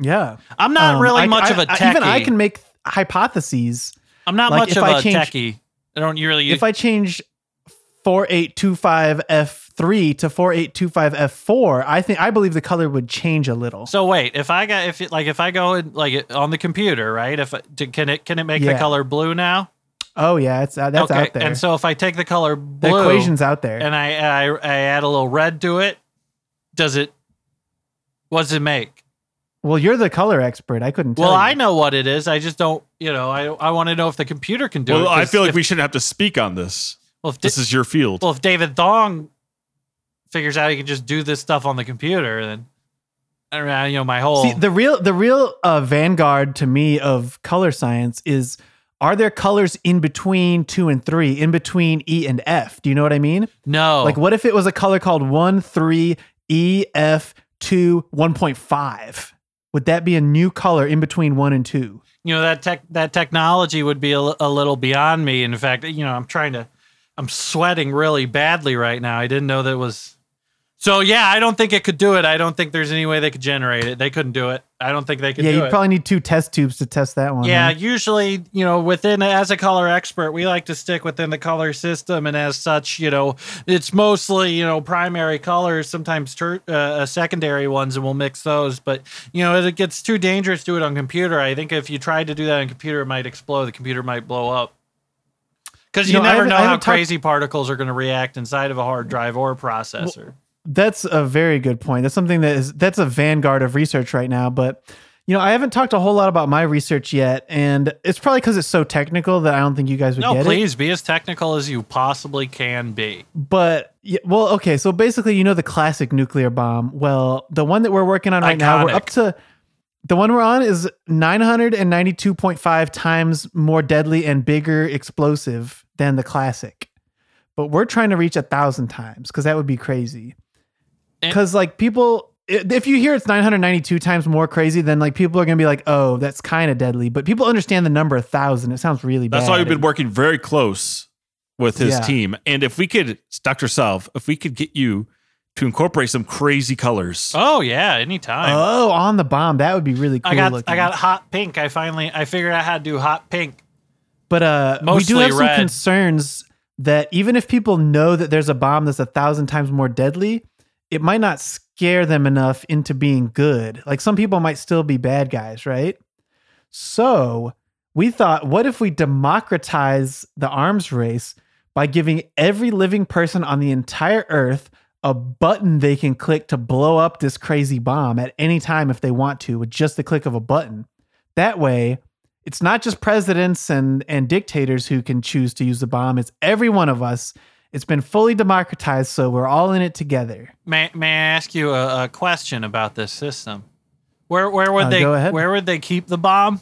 yeah. I'm not Um, really I- much I- of a I- techie. Even I can make hypotheses. I'm not like, much of I a change- techie. I don't really. If I change 4825F3 to 4825F4, I think I believe the color would change a little. so wait, if I got if it, like if I go in, like it- on the computer, right? If it- to, can it can it make the color blue now? Oh yeah, it's uh, that's okay. out there. And so if I take the color blue, the equation's out there. and I, I I add a little red to it, does it? What does it make? well, you're the color expert. I couldn't tell Well, you. I know what it is. I just don't. You know, I I want to know if the computer can do it. well, I 'cause feel like if, we shouldn't have to speak on this. Well, if, This Di- is your field. well, if David Thong figures out he can just do this stuff on the computer, then I don't know. You know, my whole See, the real the real uh, vanguard to me of color science is are there colors in between 2 and 3, in between E and F? Do you know what I mean? no Like what if it was a color called 1 3 E F 2 1.5? Would that be a new color in between 1 and 2? you know that tech that technology would be a, a little beyond me. In fact, you know, I'm trying to, I'm sweating really badly right now. I didn't know that was. So yeah, I don't think it could do it. I don't think there's any way they could generate it. They couldn't do it. I don't think they could yeah, you probably need two test tubes to test that one. yeah, huh? usually, you know, within as a color expert, we like to stick within the color system, and as such, you know, it's mostly you know primary colors, sometimes ter- uh, secondary ones, and we'll mix those. But you know, it gets too dangerous to do it on computer. I think if you tried to do that on computer, it might explode. The computer might blow up. Because You you, know, never know how crazy particles are going to react inside of a hard drive or a processor. That's a very good point. That's something that is that's a vanguard of research right now, but you know, I haven't talked a whole lot about my research yet, and it's probably because it's so technical that I don't think you guys would no, get it. please be as technical as you possibly can be. But yeah, well, okay. So basically, you know the classic nuclear bomb. Well, the one that we're working on right now, we're up to the one we're on is 992.5 times more deadly and bigger explosive than the classic. But we're trying to reach a thousand times because that would be crazy. Because like people, if you hear it's 992 times more crazy, then like people are gonna be like, oh, that's kind of deadly. But people understand the number a thousand. It sounds really bad. That's why we've been working very close with his Yeah. team. And if we could, Dr. Salve, if we could get you to incorporate some crazy colors. Oh yeah, anytime. Oh, on the bomb. That would be really cool I got looking. I got hot pink. I finally I figured out how to do hot pink. But uh, we do have some concerns that even if people know that there's a bomb that's a thousand times more deadly, it might not scare them enough into being good. Like some people might still be bad guys, right? So we thought, what if we democratize the arms race by giving every living person on the entire earth a button they can click to blow up this crazy bomb at any time if they want to with just the click of a button? That way, it's not just presidents and and dictators who can choose to use the bomb. It's every one of us. It's been fully democratized, so we're all in it together. May May I ask you a, a question about this system? Where where would Uh, they where would they keep the bomb?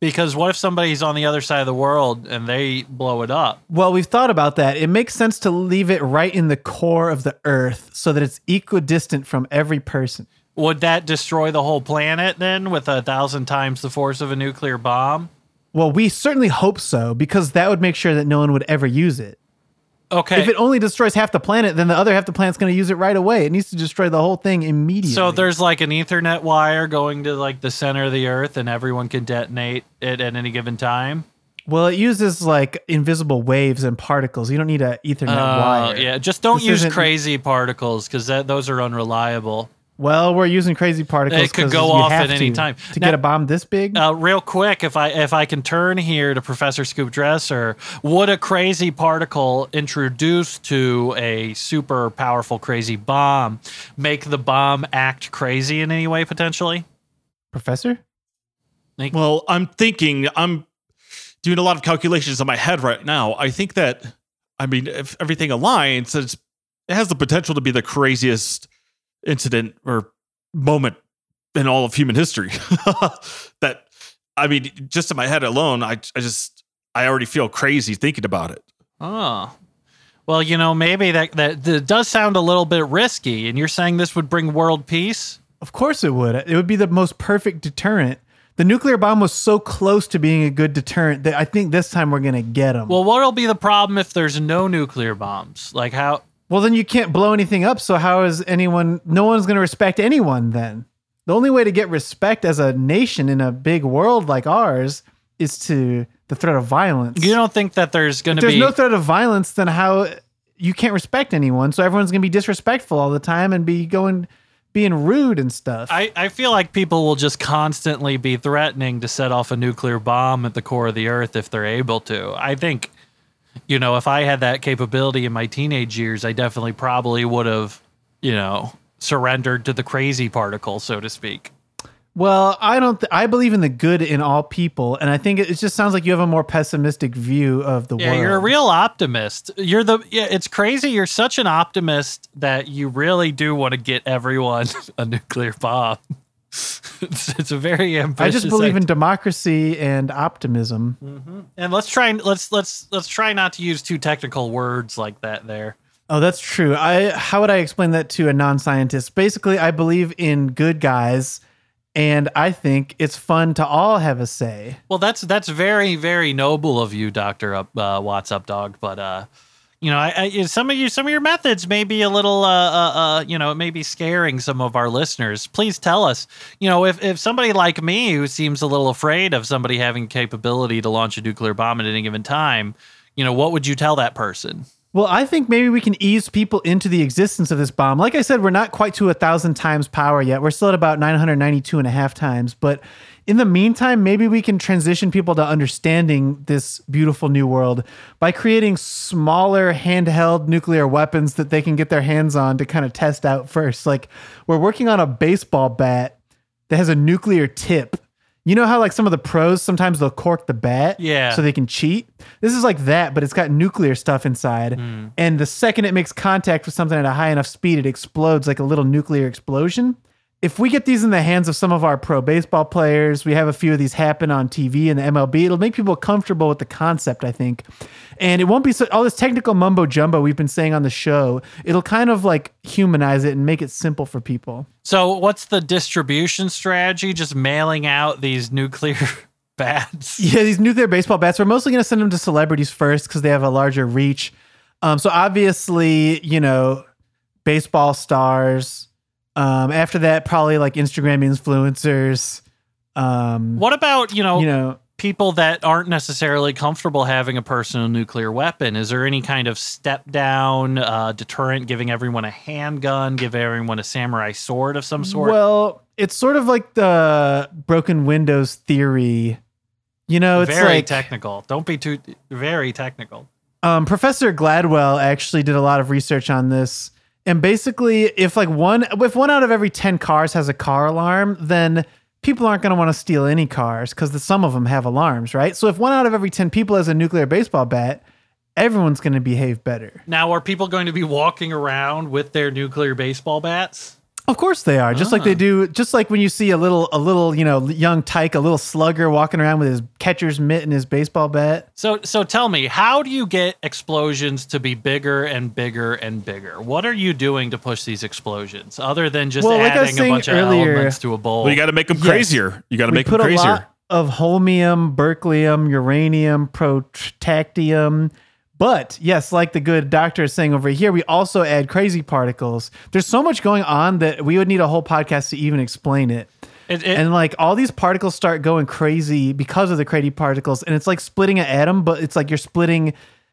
Because what if somebody's on the other side of the world and they blow it up? Well, we've thought about that. It makes sense to leave it right in the core of the earth so that it's equidistant from every person. Would that destroy the whole planet then with a thousand times the force of a nuclear bomb? Well, we certainly hope so because that would make sure that no one would ever use it. Okay. If it only destroys half the planet, then the other half the planet's going to use it right away. It needs to destroy the whole thing immediately. so there's like an Ethernet wire going to like the center of the Earth, and everyone can detonate it at any given time. well, it uses like invisible waves and particles. You don't need a Ethernet Oh, wire. yeah. Just don't This use crazy particles because those are unreliable. Well, we're using crazy particles. It could 'cause go you off have at any to, time. to Now- get a bomb this big. Uh, real quick, if I if I can turn here to Professor Scoop Dresser, would a crazy particle introduced to a super powerful crazy bomb make the bomb act crazy in any way potentially? Professor. Well, I'm thinking, I'm doing a lot of calculations in my head right now. I think that, I mean, if everything aligns, it's, it has the potential to be the craziest incident or moment in all of human history. *laughs* that, I mean, just in my head alone, I, I just, I already feel crazy thinking about it. Oh. Well, you know, maybe that, that that does sound a little bit risky, and you're saying this would bring world peace? Of course it would. It would be the most perfect deterrent. The nuclear bomb was so close to being a good deterrent that I think this time we're going to get them. Well, what'll be the problem if there's no nuclear bombs? Like how Well, then you can't blow anything up. So how is anyone? No one's going to respect anyone. Then the only way to get respect as a nation in a big world like ours is to the threat of violence. you don't think that there's going to there's be no threat of violence, then how you can't respect anyone? So everyone's going to be disrespectful all the time and be going, being rude and stuff. I, I feel like people will just constantly be threatening to set off a nuclear bomb at the core of the earth if they're able to. I think, you know, if I had that capability in my teenage years, I definitely probably would have, you know, surrendered to the crazy particle, so to speak. Well, I don't. Th- I believe in the good in all people, and I think it, it just sounds like you have a more pessimistic view of the world. Yeah, world. you're a real optimist. You're the yeah, it's crazy. You're such an optimist that you really do want to get everyone *laughs* a nuclear bomb. It's, it's a very ambitious. I just believe idea. in democracy and optimism. And let's try and let's let's let's try not to use too technical words like that there. Oh, that's true. I how would I explain that to a non-scientist? Basically, I believe in good guys, and I think it's fun to all have a say. Well, that's that's very very noble of you, Doctor Up uh, Watts Updog. But uh, you know, I, I, some of you some of your methods may be a little uh, uh, uh, you know, it may be scaring some of our listeners. Please tell us. You know, if if somebody like me who seems a little afraid of somebody having capability to launch a nuclear bomb at any given time, you know, what would you tell that person? Well, I think maybe we can ease people into the existence of this bomb. Like I said, we're not quite to a thousand times power yet. We're still at about 992 and a half times. But in the meantime, maybe we can transition people to understanding this beautiful new world by creating smaller handheld nuclear weapons that they can get their hands on to kind of test out first. Like we're working on a baseball bat that has a nuclear tip. You know how like some of the pros sometimes they'll cork the bat Yeah. so they can cheat? This is like that, but it's got nuclear stuff inside. Hmm. And the second it makes contact with something at a high enough speed, it explodes like a little nuclear explosion. If we get these in the hands of some of our pro baseball players, we have a few of these happen on TV and the MLB, it'll make people comfortable with the concept, I think. And it won't be so, all this technical mumbo jumbo we've been saying on the show. It'll kind of like humanize it and make it simple for people. So, what's the distribution strategy? Just mailing out these nuclear *laughs* bats? Yeah, these nuclear baseball bats. We're mostly going to send them to celebrities first because they have a larger reach. Um, so obviously, you know, baseball stars. Um, after that, probably like Instagram influencers. Um, What about you know, you know, people that aren't necessarily comfortable having a personal nuclear weapon? Is there any kind of step down uh, deterrent, giving everyone a handgun, give everyone a samurai sword of some sort? well, it's sort of like the broken windows theory. You know, it's very like technical. Don't be too very technical. um, Professor Gladwell actually did a lot of research on this. And basically, if like one if one out of every ten cars has a car alarm, then people aren't going to want to steal any cars because some of them have alarms, right? So if one out of every ten people has a nuclear baseball bat, everyone's going to behave better. Now, are people going to be walking around with their nuclear baseball bats? Of course they are. Just like they ah. do. Just like when you see a little, a little, you know, young tyke, a little slugger walking around with his catcher's mitt and his baseball bat. So so tell me, how do you get explosions to be bigger and bigger and bigger? What are you doing to push these explosions other than just Well, like adding a saying bunch of earlier- elements to a bowl? Well, you got to make them Yes. crazier. You got to we make them put a crazier. lot of holmium, berkelium, uranium, protactium. But yes, like the good doctor is saying over here, we also add crazy particles. There's so much going on that we would need a whole podcast to even explain it. It- it- and like all these particles start going crazy because of the crazy particles, and it's like splitting an atom, but it's like you're splitting,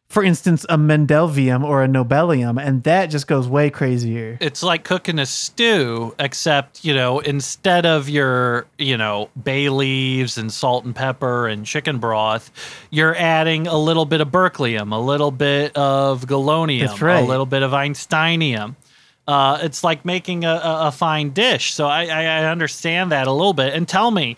for instance, a Mendelium or a Nobelium, and that just goes way crazier. it's like cooking a stew, except, you know, instead of your, you know, bay leaves and salt and pepper and chicken broth, you're adding a little bit of berkelium, a little bit of galonium, right. a little bit of einsteinium. Uh, it's like making a, a, fine dish. So I, I understand that a little bit. And tell me,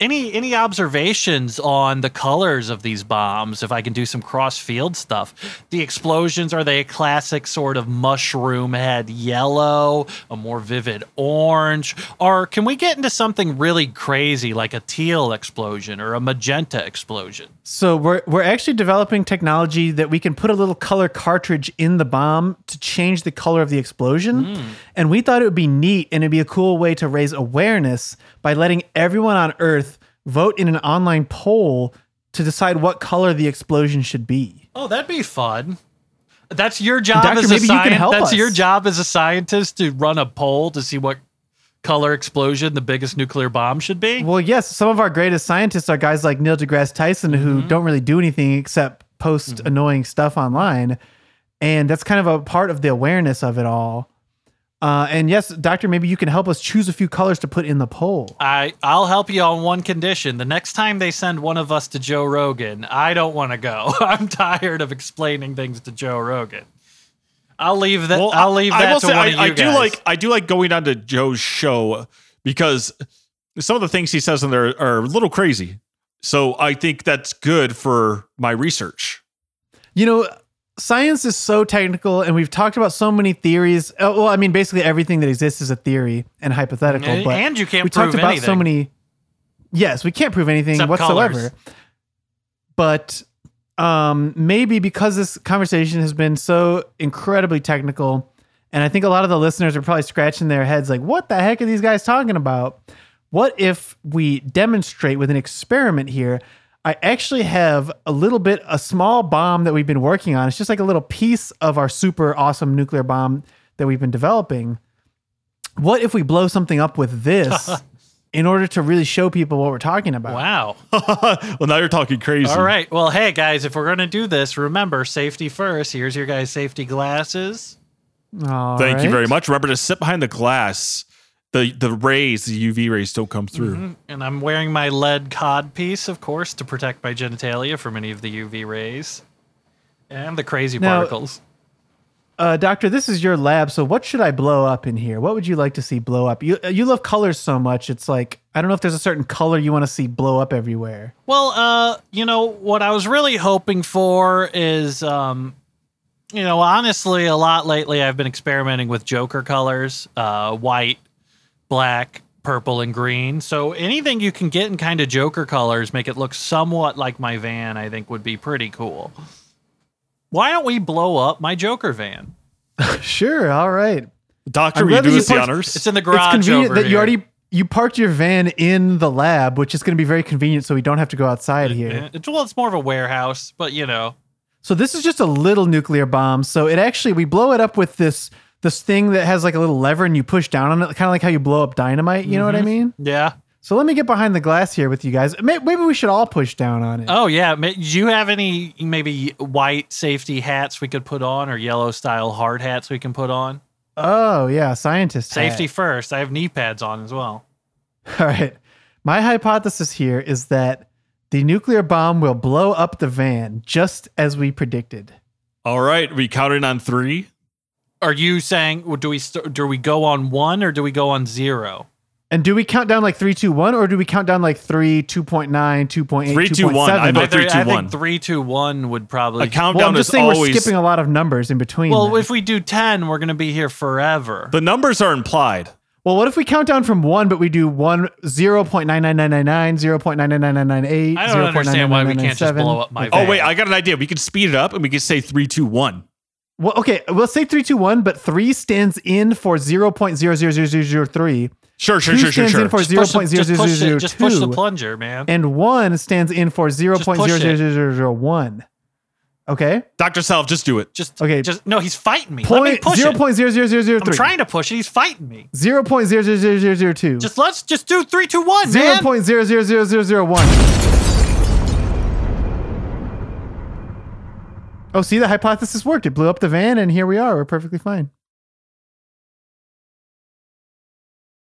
any any observations on the colors of these bombs? If i can do some cross field stuff. The explosions are they a classic sort of mushroom head yellow a more vivid orange? Or can we get into something really crazy like a teal explosion or a magenta explosion So we're we're actually developing technology that we can put a little color cartridge in the bomb to change the color of the explosion. Hmm. And we thought it would be neat and it'd be a cool way to raise awareness by letting everyone on Earth vote in an online poll to decide what color the explosion should be. oh that'd be fun that's your job Doctor, as a maybe you can scientist that's us. your job as a scientist to run a poll to see what color explosion the biggest nuclear bomb should be Well, yes, some of our greatest scientists are guys like Neil deGrasse Tyson who don't really do anything except post annoying stuff online. And that's kind of a part of the awareness of it all. Uh, and yes, doctor, maybe you can help us choose a few colors to put in the poll. I I'll help you on one condition. The next time they send one of us to Joe Rogan, I don't want to go. *laughs* I'm tired of explaining things to Joe Rogan. I'll leave that. Well, I'll leave I that will to say, one I, of you I guys. do like I do like going on to Joe's show because some of the things he says in there are a little crazy. So I think that's good for my research. You know, science is so technical, and we've talked about so many theories. Uh, well, I mean, basically everything that exists is a theory and hypothetical. And- but and you can't we prove talked about anything. so many. Yes, we can't prove anything Except whatsoever. colors. But um, maybe because this conversation has been so incredibly technical, and I think a lot of the listeners are probably scratching their heads, like, "What the heck are these guys talking about?" What if we demonstrate with an experiment here? I actually have a little bit, a small bomb that we've been working on. It's just like a little piece of our super awesome nuclear bomb that we've been developing. What if we blow something up with this *laughs* in order to really show people what we're talking about? Wow. *laughs* well, now you're talking crazy. All right. Well, hey guys, if we're gonna do this, remember safety first. Here's your guys' safety glasses. All Thank you very much. Remember to sit behind the glass. The the rays, the UV rays don't come through. Mm-hmm. And I'm wearing my lead cod piece, of course, to protect my genitalia from any of the UV rays and the crazy Now- particles. Uh, doctor, this is your lab, so what should I blow up in here? What would you like to see blow up? You you love colors so much. It's like I don't know if there's a certain color you want to see blow up everywhere. Well, uh, you know, what I was really hoping for is, um, you know, honestly, a lot lately I've been experimenting with Joker colors, uh, white, black, purple, and green. So anything you can get in kind of Joker colors, make it look somewhat like my van, I think would be pretty cool. Why don't we blow up my Joker van? *laughs* sure, all right. Doctor, I'm will you do us the parked- honors? It's in the it's garage convenient over that you already you parked your van in the lab, which is going to be very convenient, so we don't have to go outside here. Yeah, It's, well, it's more of a warehouse, but you know, So this is just a little nuclear bomb. So it actually we blow it up with this this thing that has like a little lever and you push down on it, kind of like how you blow up dynamite. You know what I mm-hmm. mean? yeah. So let me get behind the glass here with you guys. Maybe we should all push down on it. Oh yeah, do you have any maybe white safety hats we could put on, or yellow style hard hats we can put on? Oh yeah, scientist hat. Safety first. I have knee pads on as well. *laughs* All right. My hypothesis here is that the nuclear bomb will blow up the van just as we predicted. All right, we counted on three. Are you saying do we st- do we go on one or do we go on zero? And do we count down like three, two, one, or do we count down like three, 2.9, 2.8, Three, two, one. I 2.7? vote I, three, think- two, I one. think three, two, one would probably. A countdown Well, I'm just is saying we're skipping a lot of numbers in between. well, then. if we do ten, we're gonna be here forever. the numbers are implied. well, what if we count down from one, but we do one, 0.99999, 0.99998, I don't understand why we can't just blow up my Like Oh that. wait, I got an idea. We could speed it up and we could say three, two, one. Well, okay, we'll say 321, but 3 stands in for 0.00003, Sure, sure, Two sure, sure, stands in sure. for just push, the, just, push it, just push the plunger, man. and 1 stands in for 0.00001. Okay? Dr. Salv, just do it. just Okay. Just no, he's fighting me. Let me Point, push it. 0.00003. I'm trying to push it. He's fighting me. 0.00002. Just let's just do three, two, one, man. 0.00001. Oh, see, the hypothesis worked. It blew up the van, and here we are. We're perfectly fine.